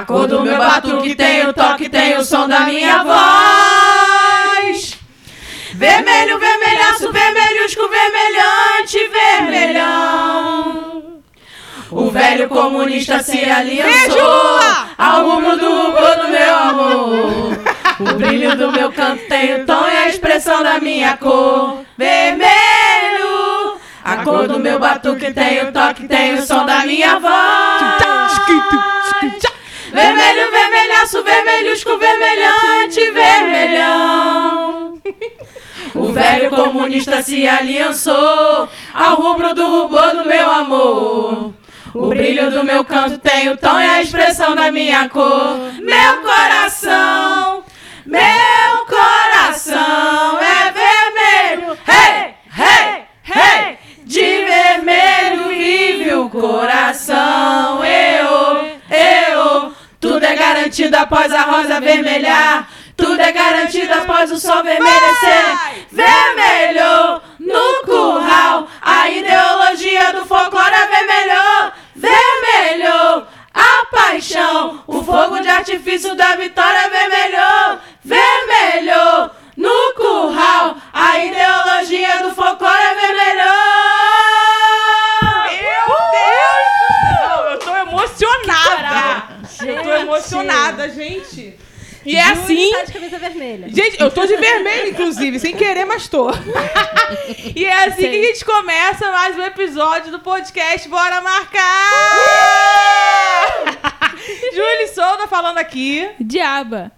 A cor do meu batuque tem o toque, tem o som da minha voz. Vermelho, vermelhaço, vermelhusco, vermelhante, vermelhão. O velho comunista se aliançou ao rumo do rubor do meu amor. O brilho do meu canto tem o tom e a expressão da minha cor. Vermelho. A cor do meu batuque tem o toque, tem o som da minha voz. Vermelhaço, vermelhusco, vermelhante, vermelhão. O velho comunista se aliançou ao rubro do rubor do meu amor. O brilho do meu canto tem o tom e a expressão da minha cor. Meu coração, meu coração é vermelho. Hey, hey, hey! De vermelho vive o coração. Garantido após a rosa vermelhar. Tudo é garantido após o sol vermelhecer. Vermelho no curral. A ideologia do folclore é vermelho. Vermelho. A paixão. O fogo de artifício da vitória é vermelho. Vermelho. No curral. A ideologia do folclore emocionada, gente. E é assim. Tá de camisa vermelha. Gente, eu tô de vermelho, inclusive, sem querer, mas tô. e é assim que a gente começa mais um episódio do podcast Bora Marcar! Júlia Souza falando aqui. Diaba.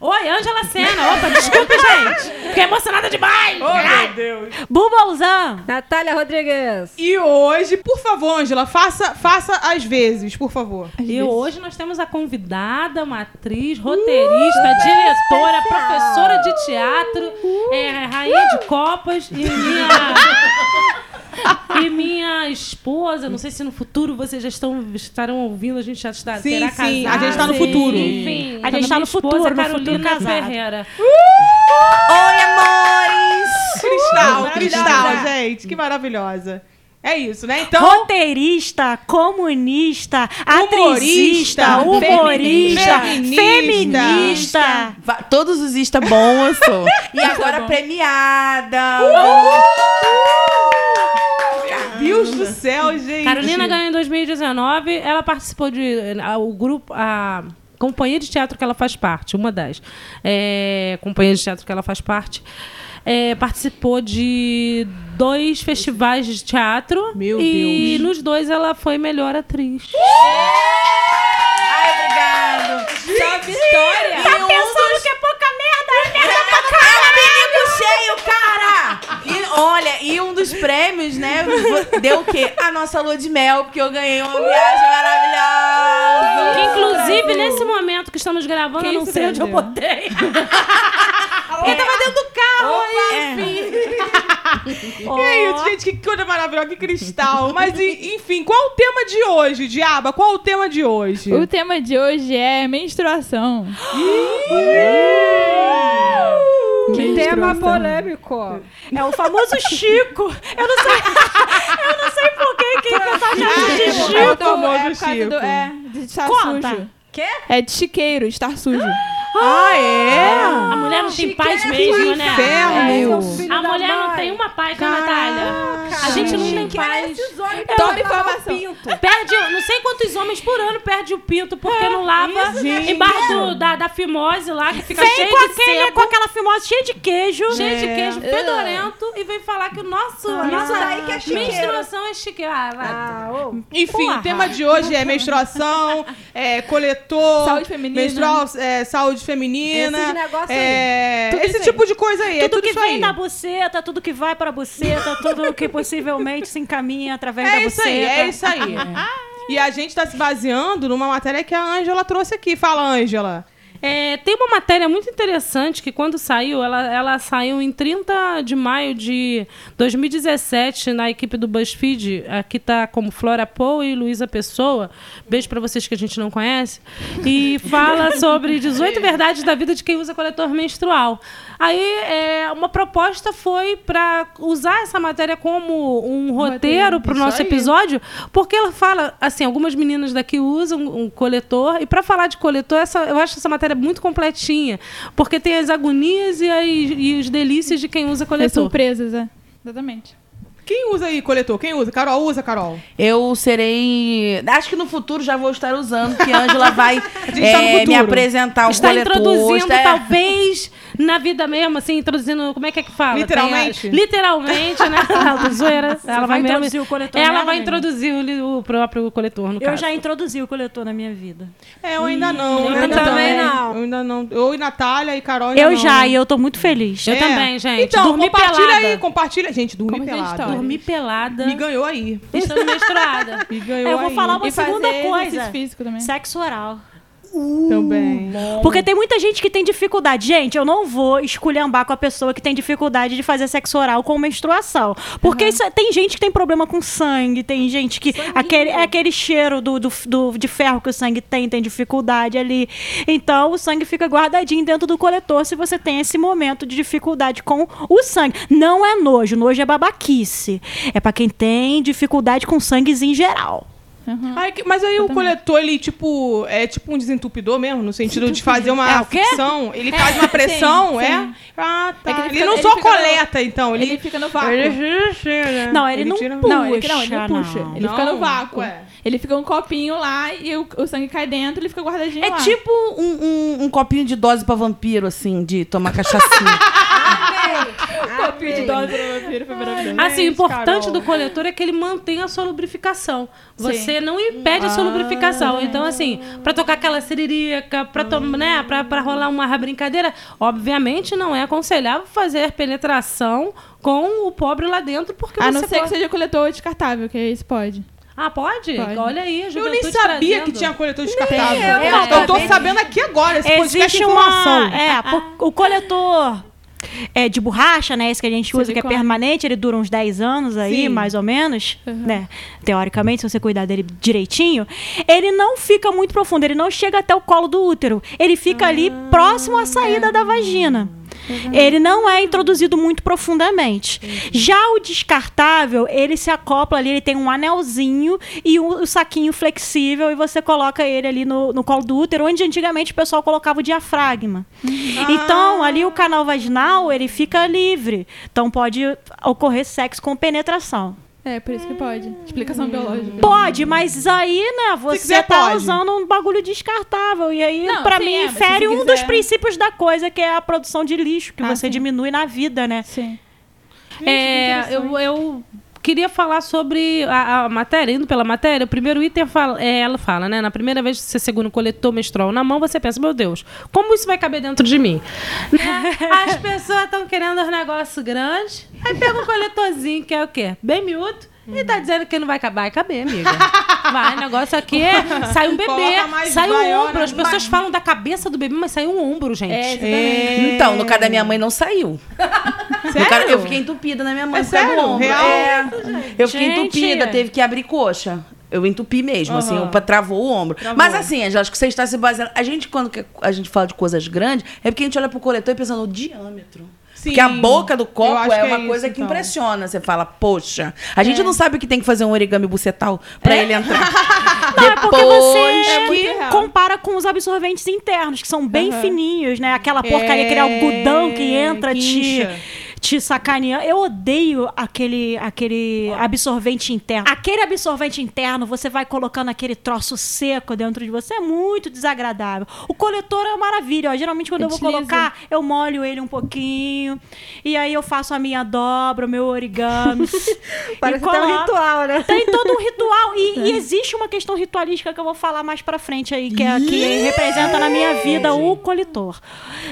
Oi, Ângela Sena. Opa, desculpa, gente. Fiquei emocionada demais. Oh, meu Deus. Bubolzão. Natália Rodrigues. E hoje, por favor, Ângela, faça, faça às vezes, por favor. E hoje nós temos a convidada, uma atriz, roteirista, diretora, professora de teatro, é, rainha de copas e minha... E minha esposa, não sei se no futuro vocês já estão, estarão ouvindo, a gente já está, Sim, terá sim, casado. a gente tá no futuro. Enfim, A gente tá minha no futuro, no Carolina futuro casado. Ferreira. Oi, amores! Cristal, Maravilhosa. cristal, gente. Que maravilhosa. É isso, né? Então, Roteirista, comunista, Humorista, humorista, feminista. feminista. Va- Todos os Insta bom eu sou. E agora premiada. Do céu, gente. Carolina ganhou em 2019. Ela participou de. a- O grupo. A companhia de teatro que ela faz parte, uma das. É, companhia de teatro que ela faz parte. é, participou de dois festivais de teatro. Meu e Deus. nos dois ela foi melhor atriz. Ai, obrigado. Só vitória. Tá pensando que é pouca merda? É merda pra caralho. cheio, cara. E olha, e um dos prêmios, né, deu o quê? A nossa lua de mel, porque eu ganhei uma viagem maravilhosa. Que, inclusive, nesse momento que estamos gravando, Quem eu não se sei onde eu botei. Porque tava dentro do carro aí, enfim. E é isso, gente. Que coisa maravilhosa, que cristal. Mas, enfim, qual o tema de hoje, Diaba? Qual o tema de hoje? O tema de hoje é menstruação. Que tema polêmico. É o famoso Chico. Eu não sei. Eu não sei por que que o pessoal chama de É o Chico. famoso é Chico. do- é, de Conta. Quê? É de chiqueiro, estar sujo. Ah, é? A mulher não tem paz mesmo, né? inferno. A mulher não tem uma paz, né, Natália? A gente não tem paz. Toma informação. Perde, não sei quantos homens por ano perde o pinto porque não lava embaixo do- da, da fimose lá, que fica Vem cheio com, de aquele, sebo, com aquela fimose cheia de queijo. cheio de queijo fedorento e vem falar que o nosso, nossa daí que é chiqueiro. menstruação é chiqueiro. Ah, vai. Ah. Enfim, o tema de hoje é menstruação, é, coletor, Saúde feminina. menstrual, é, saúde feminina, Esses negócios é, Tudo esse aí. tipo de coisa aí, é Tudo tudo que vem aí. da buceta, tudo que vai para a buceta, tudo que possivelmente se encaminha através da É isso buceta. aí, é isso aí. E a gente tá se baseando numa matéria que a Ângela trouxe aqui. Fala, Ângela. É, tem uma matéria muito interessante que quando saiu, ela, ela saiu em 30 de maio de 2017 na equipe do BuzzFeed, aqui tá como Flora Poe e Luísa Pessoa. Beijo pra vocês que a gente não conhece. E fala sobre 18 verdades da vida de quem usa coletor menstrual. Aí é, uma proposta foi para usar essa matéria como um roteiro para o nosso episódio, porque ela fala assim, algumas meninas daqui usam um coletor e para falar de coletor, essa, eu acho essa matéria muito completinha, porque tem as agonias e, as, e os delícias de quem usa É coletor. surpresas, é. Exatamente. Quem usa aí coletor? Quem usa? Carol usa, Carol. Eu serei. Acho que no futuro já vou estar usando, que a Ângela vai gente tá é, me apresentar o Está coletor. introduzindo, está- talvez, na vida mesmo, assim, introduzindo. Como é que é que fala? Literalmente? A- literalmente, né? Não, zoeira. Ela vai, vai mesmo- introduzir o coletor Ela vai introduzir o, o próprio coletor, no Eu caso. já introduzi o coletor na minha vida. É, eu ainda não. eu ainda também não. Eu ainda não. Eu e Natália e Carol ainda Eu não, já, e eu tô muito feliz. Eu também, gente. Então, Dormi compartilha pelada. aí, compartilha. Gente, dormi é pelada. história? Dormi pelada. Me ganhou aí. Estou menstruada. Me ganhou Eu vou aí. falar uma e segunda fazer coisa. físico também. Sexo oral. Também. Porque tem muita gente que tem dificuldade. Gente, eu não vou esculhambar com a pessoa que tem dificuldade de fazer sexo oral com menstruação. Porque isso é- tem gente que tem problema com sangue, tem gente que. Aquele, é aquele cheiro do, do, do- de ferro que o sangue tem, tem dificuldade ali. Então o sangue fica guardadinho dentro do coletor se você tem esse momento de dificuldade com o sangue. Não é nojo, nojo é babaquice. É pra quem tem dificuldade com sangues em geral. Uhum. Ai, que- mas aí o coletor, ele, tipo, é tipo um desentupidor mesmo, no sentido de fazer uma É o quê? ficção. Ele faz uma pressão, sim, é? sim. Ah, tá. É ele, ele fica- não ele só fica no- coleta, então. Ele, Ele fica no vácuo. Ele, Não, ele não tira- puxa. Não, ele, não, ele não puxa. não. Ele fica no vácuo. Ué. Ele fica um copinho lá e o, o sangue cai dentro ele fica guardadinho É lá. tipo um, um- um copinho de dose pra vampiro, assim, de tomar cachaçinha. copinho de dose pra vampiro, foi maravilhoso. Assim, o importante Carol. do coletor é que ele mantém a sua lubrificação. Você não impede a sua lubrificação. Então, assim, pra tocar aquela siririca, pra, tom- né, pra, pra rolar uma brincadeira, obviamente não é aconselhável fazer penetração com o pobre lá dentro, porque A você não ser que pode... seja coletor descartável, que isso pode. Ah, pode? Pode. Olha aí, Eu nem sabia trazendo. que tinha coletor descartável. eu eu, não, tô sabendo aqui agora, esse podcast Existe é informação. uma. É, por- o coletor é, de borracha, né? Esse que a gente usa, que é Silicone. permanente, ele dura uns 10 anos aí, Sim. mais ou menos, né? Teoricamente, se você cuidar dele direitinho, ele não fica muito profundo, ele não chega até o colo do útero. Ele fica ali próximo à saída da vagina. Ele não é introduzido muito profundamente. Já o descartável, ele se acopla ali, ele tem um anelzinho e um, um saquinho flexível e você coloca ele ali no, no colo do útero, onde antigamente o pessoal colocava o diafragma. Então, ali o canal vaginal, ele fica livre. Então pode ocorrer sexo com penetração. É, por isso que pode. Explicação biológica. Pode, mas aí, né, você quiser, tá pode. usando um bagulho descartável. E aí, Não, pra sim, mim, é, mas se infere você um dos quiser- princípios da coisa, que é a produção de lixo, que Ah, você sim. diminui na vida, né? Sim. É, eu, eu queria falar sobre a, a matéria, indo pela matéria, o primeiro item fala, é, ela fala, né? Na primeira vez que você segura um coletor menstrual na mão, você pensa, meu Deus, como isso vai caber dentro de mim? Né? As pessoas estão querendo um negócio grande, aí pega um coletorzinho, que é o quê? Bem miúdo. E tá dizendo que não vai acabar, vai caber, amiga. Vai, o negócio aqui é. Sai um bebê, sai um ombro. As pessoas falam da cabeça do bebê, mas sai um ombro, gente. É, Então, no caso da minha mãe não saiu. No Sério? caso, eu fiquei entupida na minha mãe. É sério? ombro. Real? É. Eu fiquei Gente. entupida, teve que abrir coxa. Eu entupi mesmo, assim, Aham. opa, travou o ombro. Mas assim, Angela, acho que você está se baseando. A gente, quando a gente fala de coisas grandes, é porque a gente olha pro coletor e pensa no diâmetro. Sim. Porque a boca do copo é que uma é coisa isso, que então. impressiona. Você fala, poxa. A gente não sabe que tem que fazer um origami bucetal pra ele entrar. Não, é porque Depois você muito real. compara com os absorventes internos, que são bem Aham. fininhos, né? Aquela porcaria, É, aquele algodão que entra que te, incha. Te sacaneando. Eu odeio aquele, aquele absorvente interno. Aquele absorvente interno, você vai colocando aquele troço seco dentro de você, é muito desagradável. O coletor é uma maravilha. Ó. Geralmente, quando eu vou Desliza. colocar, eu molho ele um pouquinho. E aí eu faço a minha dobra, o meu origami. Parece até um ritual, né? Tem todo um ritual. E, e existe uma questão ritualística que eu vou falar mais pra frente aí, que, é, que representa na minha vida o coletor.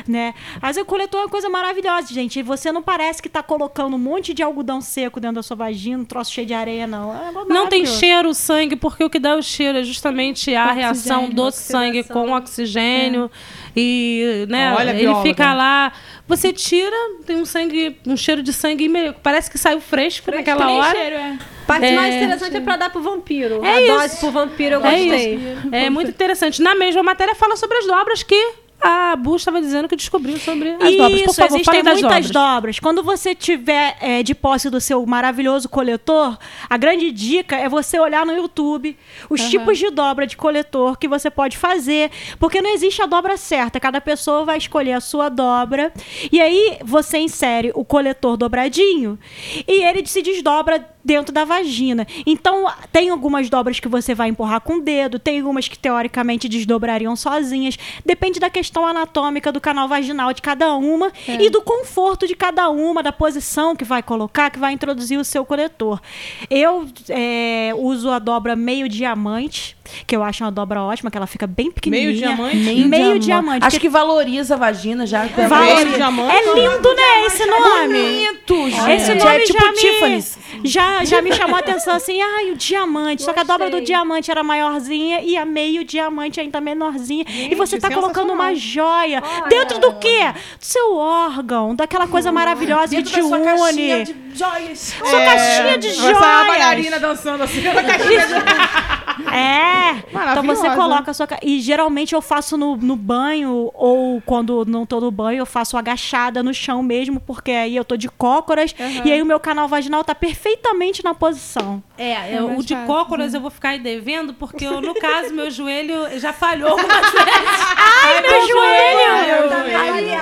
Né? Mas o coletor é uma coisa maravilhosa, gente. E você não parece parece que tá colocando um monte de algodão seco dentro da sua vagina, um troço cheio de areia, não. É Não tem cheiro o sangue, porque o que dá o cheiro é justamente a reação do sangue com oxigênio. E, né, Olha, ele bióloga. fica lá. Você tira, tem um sangue, um cheiro de sangue meio. Parece que saiu fresco, naquela hora. cheiro, é. Parte É. mais interessante é pra dar pro vampiro. É a isso. dose pro vampiro eu É gostei. isso. É muito interessante. Na mesma matéria fala sobre as dobras que a Bu estava dizendo que descobriu sobre as dobras. Por Isso, favor, existem muitas dobras. dobras. Quando você tiver é, de posse do seu maravilhoso coletor, a grande dica é você olhar no YouTube os tipos de dobra de coletor que você pode fazer, porque não existe a dobra certa. Cada pessoa vai escolher a sua dobra e aí você insere o coletor dobradinho e ele se desdobra dentro da vagina. Então, tem algumas dobras que você vai empurrar com o dedo, tem algumas que teoricamente desdobrariam sozinhas. Depende da questão anatômica do canal vaginal de cada uma e do conforto de cada uma, da posição que vai colocar, que vai introduzir o seu coletor. Eu é, uso a dobra meio diamante, que eu acho uma dobra ótima, que ela fica bem pequenininha. Meio diamante? Meio, diamante. Acho que que valoriza a vagina já. Valoriza. Meio? É lindo, né, esse nome? Bonito, gente. Esse nome é tipo já me, Tiffany's. já, já me chamou a atenção assim, ai, o diamante. Só que a dobra do Gostei. diamante era maiorzinha e a meio diamante ainda menorzinha. e você tá colocando sensacional. uma joia. Dentro do quê? Do seu órgão, daquela coisa maravilhosa que te une. caixinha de joias. Sua caixinha de Vai sair a joias. bailarina dançando assim na caixinha de... É. Então você coloca a sua. ca- E geralmente eu faço no, no banho, ou quando não tô no banho, eu faço agachada no chão mesmo, porque aí eu tô de cócoras. E aí o meu canal vaginal tá perfeitamente na posição. É, eu- mais o de fácil. cócoras eu vou ficar aí devendo, porque eu, no caso, meu joelho já falhou algumas vezes. Ai, meu joelho!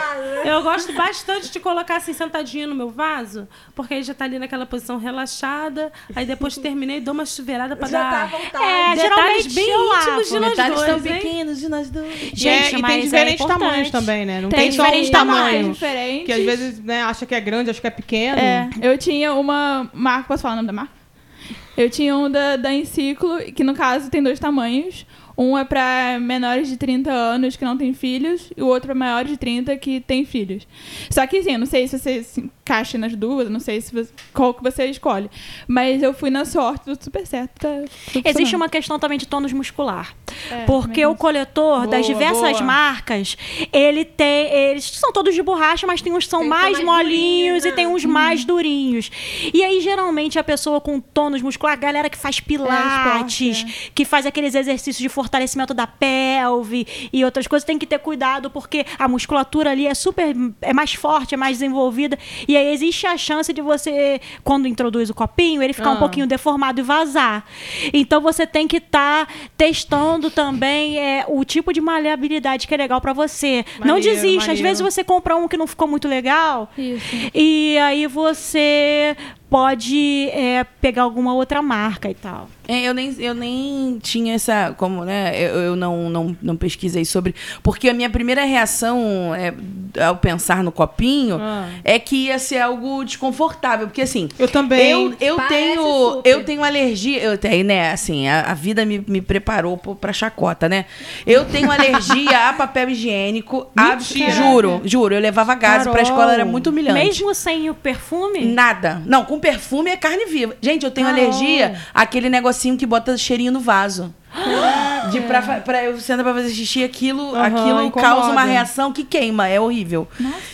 Eu gosto bastante de colocar assim sentadinho no meu vaso, porque aí já tá ali naquela posição relaxada. Aí depois terminei, dou uma chuveirada pra Já tá dar. vontade. É, Detalhes geralmente bem eu íntimos de nós Detalhes tão dois, hein? pequenos de nós dois. E, é- Gente, e mas tem é diferentes importante. tamanhos também, né? Não tem, Tem só um diferentes tamanho. Que às vezes né, acha que é grande, acha que é pequeno. É, eu tinha uma marca, posso falar o nome da marca? Eu tinha um da, da Enciclo, que no caso tem dois tamanhos. Um é pra menores de 30 anos que não têm filhos, e o outro pra maiores de 30 que têm filhos. Só que assim, eu não sei se você se encaixa nas duas, não sei se você- qual que você escolhe. Mas eu fui na sorte, tudo super certo. Tá, Existe uma questão também de tônus muscular. É, Porque o coletor Boa, das diversas boa. marcas, ele tem. Eles são todos de borracha, mas tem uns que são Tem que mais mais molinhos durinho, e tem né? uns mais durinhos. E aí, geralmente, a pessoa com tônus muscular, a galera que faz pilates, esporte, que faz aqueles exercícios de fortalecimento da pelve e outras coisas, tem que ter cuidado, porque a musculatura ali é super. é mais forte, é mais desenvolvida. E aí existe a chance de você, quando introduz o copinho, ele ficar um Ah. pouquinho deformado e vazar. Então você tem que estar testando também é, o tipo de maleabilidade que é legal pra você. não Maneiro, desiste. Às maneiro. vezes você compra um que não ficou muito legal Isso. e aí você pode é, pegar alguma outra marca e tal. É, eu, nem, eu nem tinha essa. Como, né? Eu, eu não, não, não pesquisei sobre. Porque a minha primeira reação é, ao pensar no copinho Ah. é que ia ser algo desconfortável. Porque assim. Eu também. Eu, eu tenho super. eu tenho alergia, eu tenho, né, assim, a, a vida me, me preparou pra chacota, né? Eu tenho alergia a papel higiênico, Mentira. juro, juro, eu levava gás pra Carol. escola era muito humilhante. Mesmo sem o perfume? Nada. Não, com perfume é carne viva. Gente, eu tenho alergia àquele negocinho que bota cheirinho no vaso. De pra, pra eu senta pra fazer xixi, aquilo, Aham, aquilo incomoda. causa uma reação que queima, é horrível.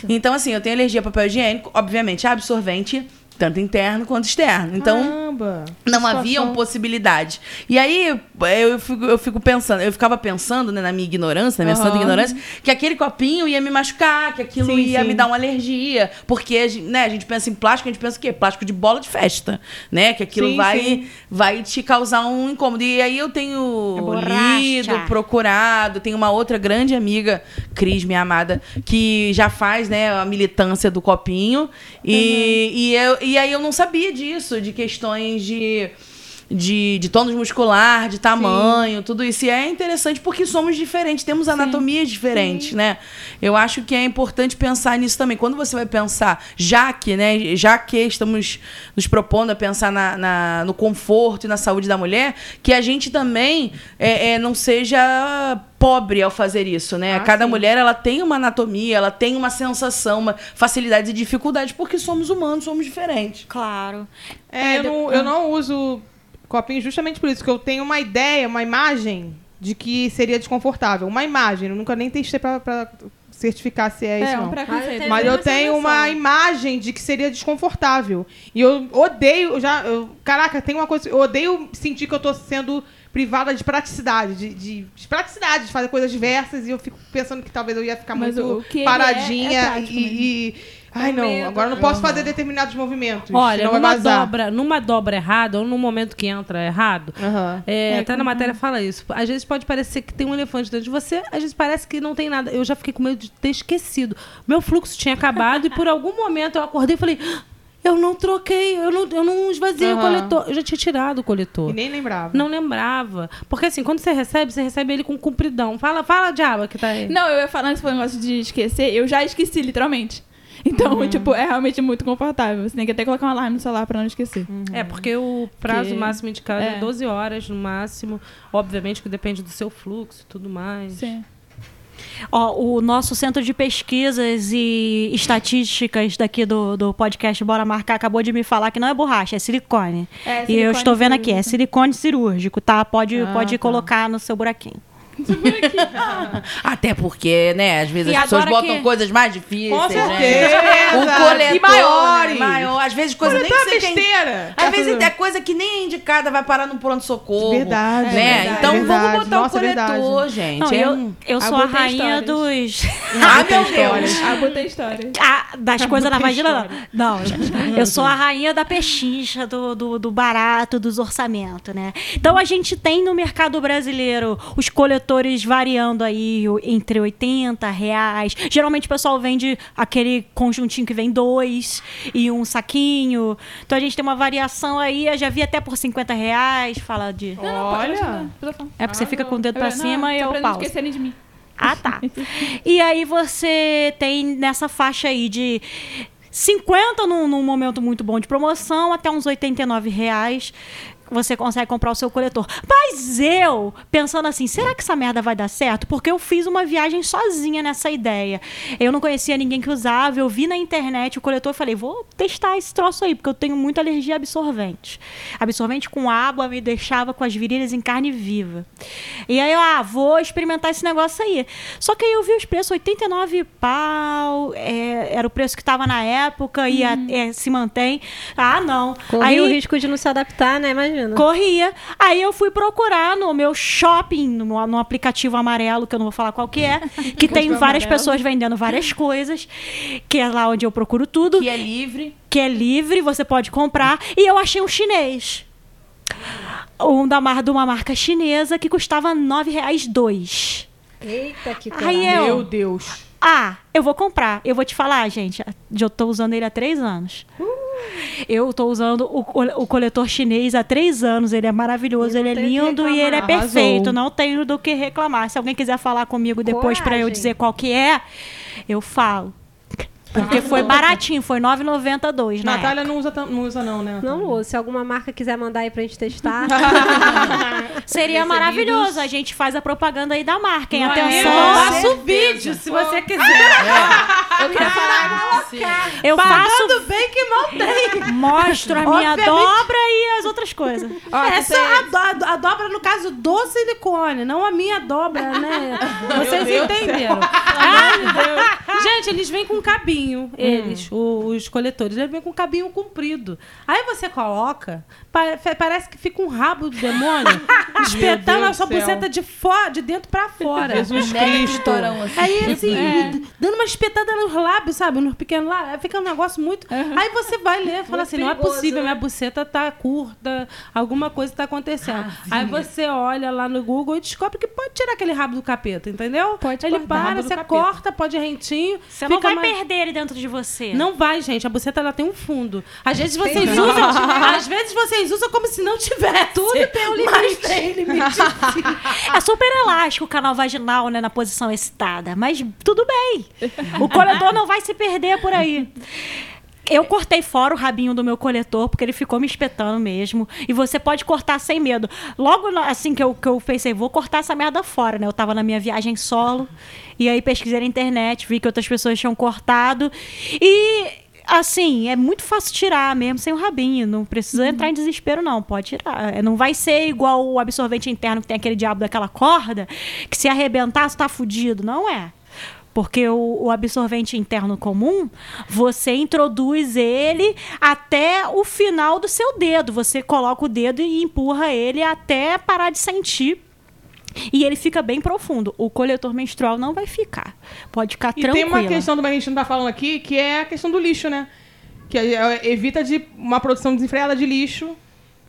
Então, assim, eu tenho alergia a papel higiênico, obviamente, absorvente, tanto interno quanto externo. Então, Caramba. não Que havia situação. possibilidade. E aí eu fico, eu fico pensando, eu ficava pensando, né, na minha ignorância, na minha santa Aham. ignorância, que aquele copinho ia me machucar, que aquilo Sim, ia sim. me dar uma alergia. Porque a gente, né, a gente pensa em plástico, a gente pensa o quê? Plástico de bola de festa, né? Que aquilo Sim, vai, vai te causar um incômodo. E aí eu tenho É lido, procurado, tenho uma outra grande amiga, Cris, minha amada, que já faz, né, a militância do copinho. E, e, eu, e aí eu não sabia disso, de questões de de, de tônus muscular, de tamanho, tudo isso. E é interessante porque somos diferentes, temos anatomias diferentes, né? Eu acho que é importante pensar nisso também. Quando você vai pensar, já que, né, já que estamos nos propondo a pensar na, na- no conforto e na saúde da mulher, que a gente também é, é, não seja pobre ao fazer isso, né? Ah, Cada sim. mulher ela tem uma anatomia, ela tem uma sensação, uma facilidades e dificuldades, porque somos humanos, somos diferentes. Claro. É, eu, não, eu não uso copinho justamente por isso, que eu tenho uma ideia, uma imagem de que seria desconfortável. Uma imagem, eu nunca nem testei pra, pra certificar se é, isso, É, um não. preconceito. Mas eu tenho uma imagem de que seria desconfortável. E eu odeio, já. eu- caraca, tem uma coisa. Eu odeio sentir que eu tô sendo privada de praticidade, de, de, de praticidade, de fazer coisas diversas, e eu fico pensando que talvez eu ia ficar Mas muito o que ele paradinha é, é e, e- Ai, não, agora eu não posso fazer determinados movimentos. Olha, senão vai numa vazar. dobra, numa dobra errada, ou no momento que entra errado, Aham. É, até na matéria fala isso. Às vezes pode parecer que tem um elefante dentro de você, às vezes parece que não tem nada. Eu já fiquei com medo de ter esquecido. Meu fluxo tinha acabado e por algum momento eu acordei e falei: "Ah, eu não troquei, eu não, eu não esvaziei o Aham. coletor. Eu já tinha tirado o coletor. E nem lembrava. Não lembrava. Porque assim, quando você recebe, você recebe ele com compridão. Fala, fala, diabo, que tá aí. Não, eu ia falar esse negócio de esquecer, eu já esqueci, literalmente. Então, Uhum. tipo, é realmente muito confortável. Você tem que até colocar um alarme no celular pra não esquecer. É, porque o prazo Que- máximo indicado é. é. 12 horas no máximo. Obviamente que depende do seu fluxo e tudo mais. Sim. Ó, o nosso centro de pesquisas e estatísticas daqui do, do podcast Bora Marcar acabou de me falar que não é borracha, é silicone. É, e eu silicone estou vendo aqui, é silicone cirúrgico, tá? Pode, Ah, pode tá. colocar no seu buraquinho. Até porque, né, às vezes E as pessoas botam que- coisas mais difíceis, Com né? certeza. O coletor, E maiores. né, maior, às vezes coisa nem que é você quer... besteira. Às vezes é coisa que nem é indicada, vai parar no pronto-socorro. Verdade, Né? verdade, então verdade. vamos botar Nossa, o coletor, verdade. gente. Não, é eu, eu sou Ah, a rainha histórias. dos. Ah, meu Deus! Ah, botei história. Ah, das coisas na tem vagina, não. Não, gente. Eu sou a rainha da pechincha, do, do, do barato, dos orçamentos, né? Então a gente tem no mercado brasileiro os coletores variando aí entre 80 reais. Geralmente o pessoal vende aquele conjuntinho que vem dois e um saquinho. Então a gente tem uma variação aí, eu já vi até por 50 reais, fala de. Olha. É porque você fica com o dedo Eu- pra não, cima e eu pra não esquecerem de mim. Ah, tá. E aí você tem nessa faixa aí de 50 num, num momento muito bom de promoção, até uns 89 reais. Você consegue comprar o seu coletor. Mas eu, pensando assim, será que essa merda vai dar certo? Porque eu fiz uma viagem sozinha nessa ideia. Eu não conhecia ninguém que usava, eu vi na internet o coletor e falei, vou testar esse troço aí, porque eu tenho muita alergia a absorvente. Absorvente com água me deixava com as virilhas em carne viva. E aí, eu, ah, vou experimentar esse negócio aí. Só que aí eu vi os preços, 89 pau, é, era o preço que estava na época e a- é, se mantém. Ah, não. Aí o risco de não se adaptar, né? Imagina. Corria. Aí eu fui procurar no meu shopping, no, no aplicativo amarelo, que eu não vou falar qual que é, que tem várias amarelo. pessoas vendendo várias coisas, que é lá onde eu procuro tudo, Que é livre. que é livre, você pode comprar. E eu achei um chinês. Um da mar, de uma marca chinesa que custava 9 reais dois. Eita, que Aí eu- Meu Deus. Ah, eu vou comprar. Eu vou te falar, gente. Eu tô usando ele há três anos. Eu tô usando o, o coletor chinês há três anos. Ele é maravilhoso, ele é lindo e ele é perfeito. Arrasou. Não tenho do que reclamar. Se alguém quiser falar comigo depois pra eu dizer qual que é, eu falo. Porque foi baratinho, foi R$ 9,92 na Natália época. não usa, não usa não, né? Não, Lu, se alguma marca quiser mandar aí pra gente testar. Seria Recebidos. maravilhoso. A gente faz a propaganda aí da marca, hein? Eu Atenção. faço o vídeo, se você quiser. Eu queria falar. Eu faço, Pagando bem que mal tem. mostro a minha Obviamente. dobra e as outras coisas. Ó, é a, do- a dobra, no caso, do silicone, não a minha dobra, né? Vocês Deus entenderam. Ah, Gente, eles vêm com cabinho, eles, o- os coletores, eles vêm com cabinho comprido. Aí você coloca, parece que fica um rabo do demônio espetando a sua buceta de, fora, de dentro pra fora. Jesus Cristo. assim. Aí, assim, É. dando uma espetada nos lábios, sabe? Nos pequenos lábios. Aí fica um negócio muito. Aí você vai ler e fala assim: não é perigoso, possível, né? minha buceta tá curta, alguma coisa tá acontecendo. Aí você olha lá no Google e descobre que pode tirar aquele rabo do capeta, entendeu? Pode Ele para, você capeta. corta, pode rentinho Você não vai mais- perder ele dentro de você. Não vai, gente. A buceta ela tem um fundo. Às vezes vocês usam, às vezes vocês usam como se não tivesse. Tudo tem um limite. Mas tem limite. É super elástico o canal vaginal, né, na posição excitada. Mas tudo bem. O coletor não vai se perder por aí. Eu cortei fora o rabinho do meu coletor, porque ele ficou me espetando mesmo. E você pode cortar sem medo. Logo assim que eu, que eu pensei, vou cortar essa merda fora, né? Eu tava na minha viagem solo. E aí pesquisei na internet, vi que outras pessoas tinham cortado. E assim, é muito fácil tirar mesmo sem o rabinho. Não precisa entrar em desespero, não. Pode tirar. É, Não vai ser igual o absorvente interno que tem aquele diabo daquela corda, que se arrebentar, você tá fudido. Não é. Porque o, o absorvente interno comum, você introduz ele até o final do seu dedo. Você coloca o dedo e empurra ele até parar de sentir. E ele fica bem profundo. O coletor menstrual não vai ficar. Pode ficar E tranquilo. tem uma questão do que a gente não tá falando aqui, que é a questão do lixo, né? Que é- evita de uma produção desenfreada de lixo.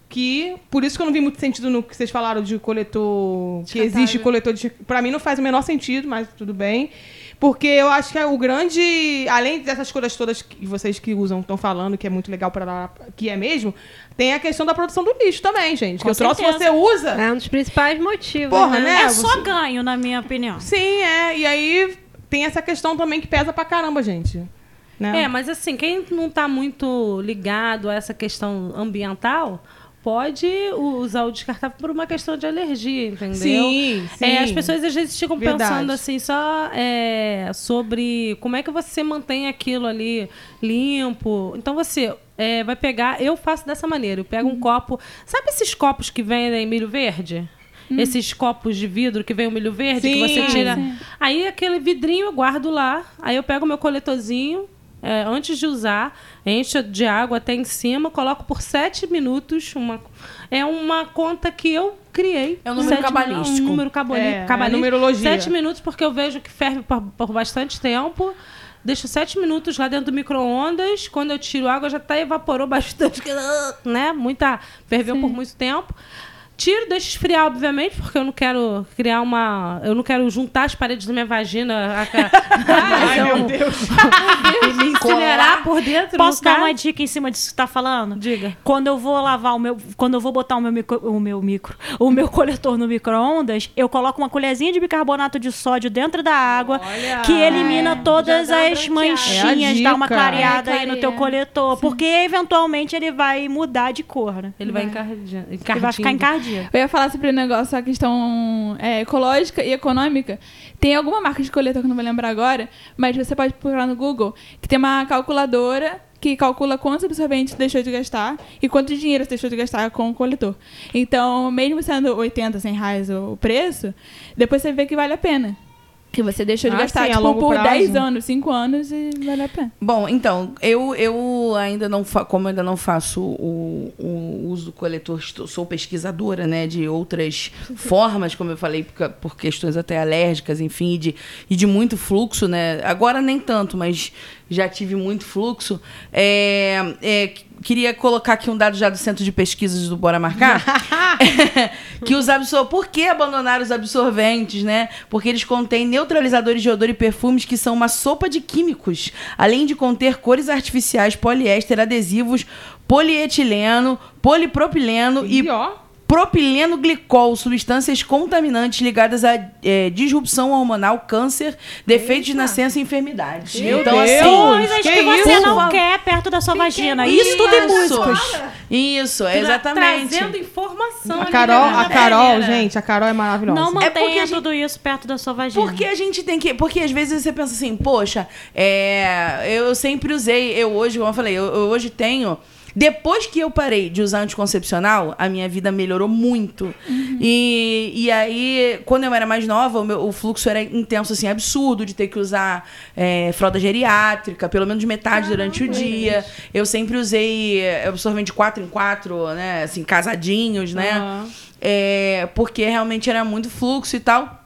Que, por isso que eu não vi muito sentido no que vocês falaram de coletor. Que existe coletor de. Pra mim não faz o menor sentido, mas tudo bem. Porque eu acho que é o grande. Além dessas coisas todas que vocês que usam estão falando, que é muito legal para que é mesmo, tem a questão da produção do lixo também, gente. Com que o troço você usa. É um dos principais motivos. Porra, né? né? É só Você- ganho, na minha opinião. Sim, é. E aí tem essa questão também que pesa pra caramba, gente. Né? É, mas assim, quem não tá muito ligado a essa questão ambiental pode usar o descartável por uma questão de alergia, entendeu? Sim, sim. É, as pessoas às vezes ficam Verdade. pensando assim só é, sobre como é que você mantém aquilo ali limpo. Então você é, vai pegar, eu faço dessa maneira, eu pego um copo, sabe esses copos que vendem milho verde? Esses copos de vidro que vem o milho verde, que Sim, você tira. sim. Aí aquele vidrinho eu guardo lá, aí eu pego o meu coletorzinho, é, antes de usar, encho de água até em cima, coloco por sete minutos. Uma, é uma conta que eu criei. É um número Sete- cabalístico. Um número cabali- É, é cabalístico. numerologia. Sete minutos, porque eu vejo que ferve por, por bastante tempo. Deixo sete minutos lá dentro do micro-ondas. Quando eu tiro água, já tá evaporou bastante, né? Muita. Ferveu por muito tempo. Tiro, deixo esfriar, obviamente, porque eu não quero criar uma. Eu não quero juntar as paredes da minha vagina a, Ai, meu Deus. e me incinerar por dentro. Posso dar uma dica em cima disso que você tá falando? Diga. Quando eu vou lavar o meu. Quando eu vou botar o meu micro. O meu micro. O meu coletor no micro-ondas, eu coloco uma colherzinha de bicarbonato de sódio dentro da água Olha. que elimina todas dá uma as manchinhas, É a dá uma clareada É, aí no teu coletor. Porque eventualmente ele vai mudar de cor, né? Ele vai encardindo. Ele vai ficar encardido. Eu ia falar sobre o negócio, a questão é, ecológica e econômica. Tem alguma marca de coletor que eu não vou lembrar agora, mas você pode procurar no Google, que tem uma calculadora que calcula quantos absorventes deixou de gastar e quanto dinheiro você deixou de gastar com o coletor. Então, mesmo sendo 80, 100 reais o preço, depois você vê que vale a pena. Que você deixou de Ah, gastar sim, tipo, longo por prazo. 10 anos, 5 anos e vale a pena. Bom, então, eu, eu ainda não fa como eu ainda não faço o, o coletor, sou pesquisadora, né, de outras formas, como eu falei, por, questões até alérgicas, enfim, e de, e de muito fluxo, né? Agora nem tanto, mas já tive muito fluxo. É, é, qu- queria colocar aqui um dado já do Centro de Pesquisas do Bora Marcar. que os absor... Por que abandonar os absorventes, né? Porque eles contêm neutralizadores de odor e perfumes que são uma sopa de químicos, além de conter cores artificiais, poliéster, adesivos, polietileno, polipropileno e E propileno glicol, substâncias contaminantes ligadas à eh, disrupção hormonal, câncer, defeitos de nascença e enfermidades. Meu então, Deus. assim, Coisas que, que você isso? não quer perto da sua vagina. Isso tudo é músicos. Isso, exatamente. Trazendo informação. A Carol, a Carol, gente, a Carol é maravilhosa. Não É porque mantenha a gente- tudo isso perto da sua vagina. Porque a gente tem que. Porque às vezes você pensa assim, poxa, é, eu sempre usei, eu hoje, como eu falei, eu, eu hoje tenho. Depois que eu parei de usar anticoncepcional, a minha vida melhorou muito. E, e aí, quando eu era mais nova, o, meu- o fluxo era intenso, assim, absurdo, de ter que usar é, fralda geriátrica, pelo menos metade durante o dia. Eu sempre usei é, absorvente 4 em 4, né? Assim, casadinhos, né? Aham. É, porque realmente era muito fluxo e tal.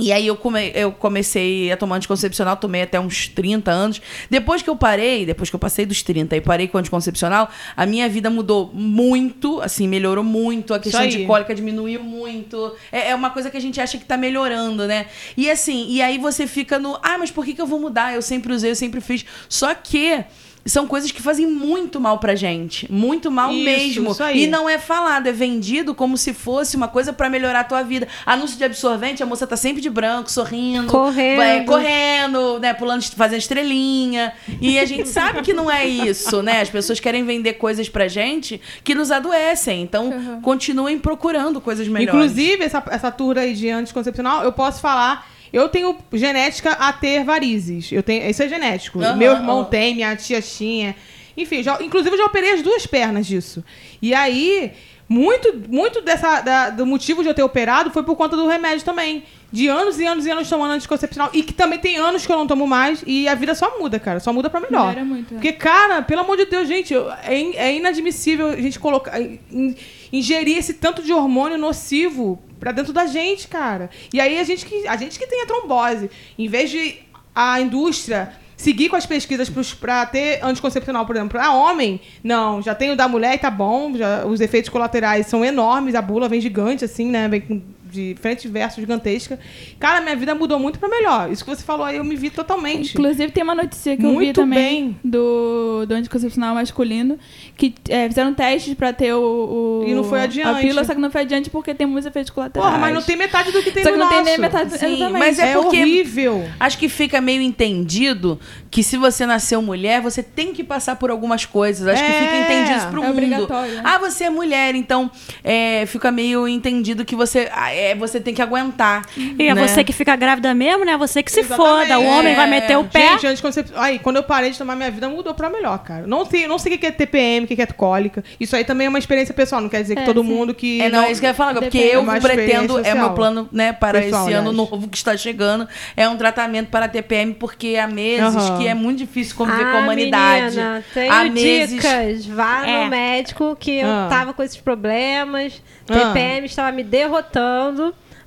E aí eu, come- eu comecei a tomar anticoncepcional, tomei até uns 30 anos. Depois que eu parei, depois que eu passei dos 30 e parei com o anticoncepcional, a minha vida mudou muito, assim, melhorou muito. A questão de cólica diminuiu muito. É, é uma coisa que a gente acha que tá melhorando, né? E assim, e aí você fica no, ah, mas por que, que eu vou mudar? Eu sempre usei, eu sempre fiz. Só que são coisas que fazem muito mal pra gente. Muito mal Isso, mesmo. isso aí. E não é falado, é vendido como se fosse uma coisa pra melhorar a tua vida. Anúncio de absorvente, a moça tá sempre de branco, sorrindo. Correndo. vai correndo, né? Pulando, fazendo estrelinha. E a gente sabe que não é isso, né? As pessoas querem vender coisas pra gente que nos adoecem. Então, continuem procurando coisas melhores. Inclusive, essa, essa tour aí de anticoncepcional, eu posso falar. Eu tenho genética a ter varizes. Eu tenho, isso é genético. Aham, Meu irmão aham. tem, minha tia tinha. Enfim, já, inclusive eu já operei as duas pernas disso. E aí, muito, muito dessa, da- do motivo de eu ter operado foi por conta do remédio também. De anos e anos e anos tomando anticoncepcional. E que também tem anos que eu não tomo mais. E a vida só muda, cara. Só muda pra melhor. Melhora muito, é. Porque, cara, pelo amor de Deus, gente, é, in- é inadmissível a gente colocar. in- ingerir esse tanto de hormônio nocivo pra dentro da gente, cara. E aí a gente que, a gente que tem a trombose, em vez de a indústria seguir com as pesquisas pra ter anticoncepcional, por exemplo, pra homem, não, já tem o da mulher e tá bom, já, os efeitos colaterais são enormes, a bula vem gigante, assim, né? Vem com de frente e verso gigantesca. Cara, minha vida mudou muito pra melhor. Isso que você falou aí, eu me vi totalmente. Inclusive, tem uma notícia que eu vi Muito também bem. do, do anticoncepcional masculino que é, fizeram testes pra ter o, o- E não foi A adiante. pílula, só que não foi adiante porque tem muitos efeitos colaterais. Porra, mas não tem metade do que tem Só no que não tem nosso. nem metade. Sim, exatamente. mas é É, porque- horrível. Acho que fica meio entendido que se você nasceu mulher, você tem que passar por algumas coisas. Acho que É, fica entendido isso pro é mundo. obrigatório, né? Ah, você é mulher, então é, fica meio entendido que você, ah, é, você tem que aguentar. E é né? você que fica grávida mesmo, né? Você que se Exatamente. foda. O homem vai É. meter o pé. Gente, anticoncep... Aí, quando eu parei de tomar, minha vida mudou pra melhor, cara. Não sei, não sei o que é TPM, o que é cólica. Isso aí também é uma experiência pessoal, não quer dizer que É, todo sim. mundo que. É, não, é isso que eu ia falar, porque eu É pretendo, é meu plano, né, para Pessoal, esse ano novo que está chegando, é um tratamento para TPM, porque há meses Aham. que é muito difícil conviver ah, com a humanidade. Menina, tenho há meses. dicas. Vá É. no médico que Ah. eu tava com esses problemas. Ah. TPM estava me derrotando.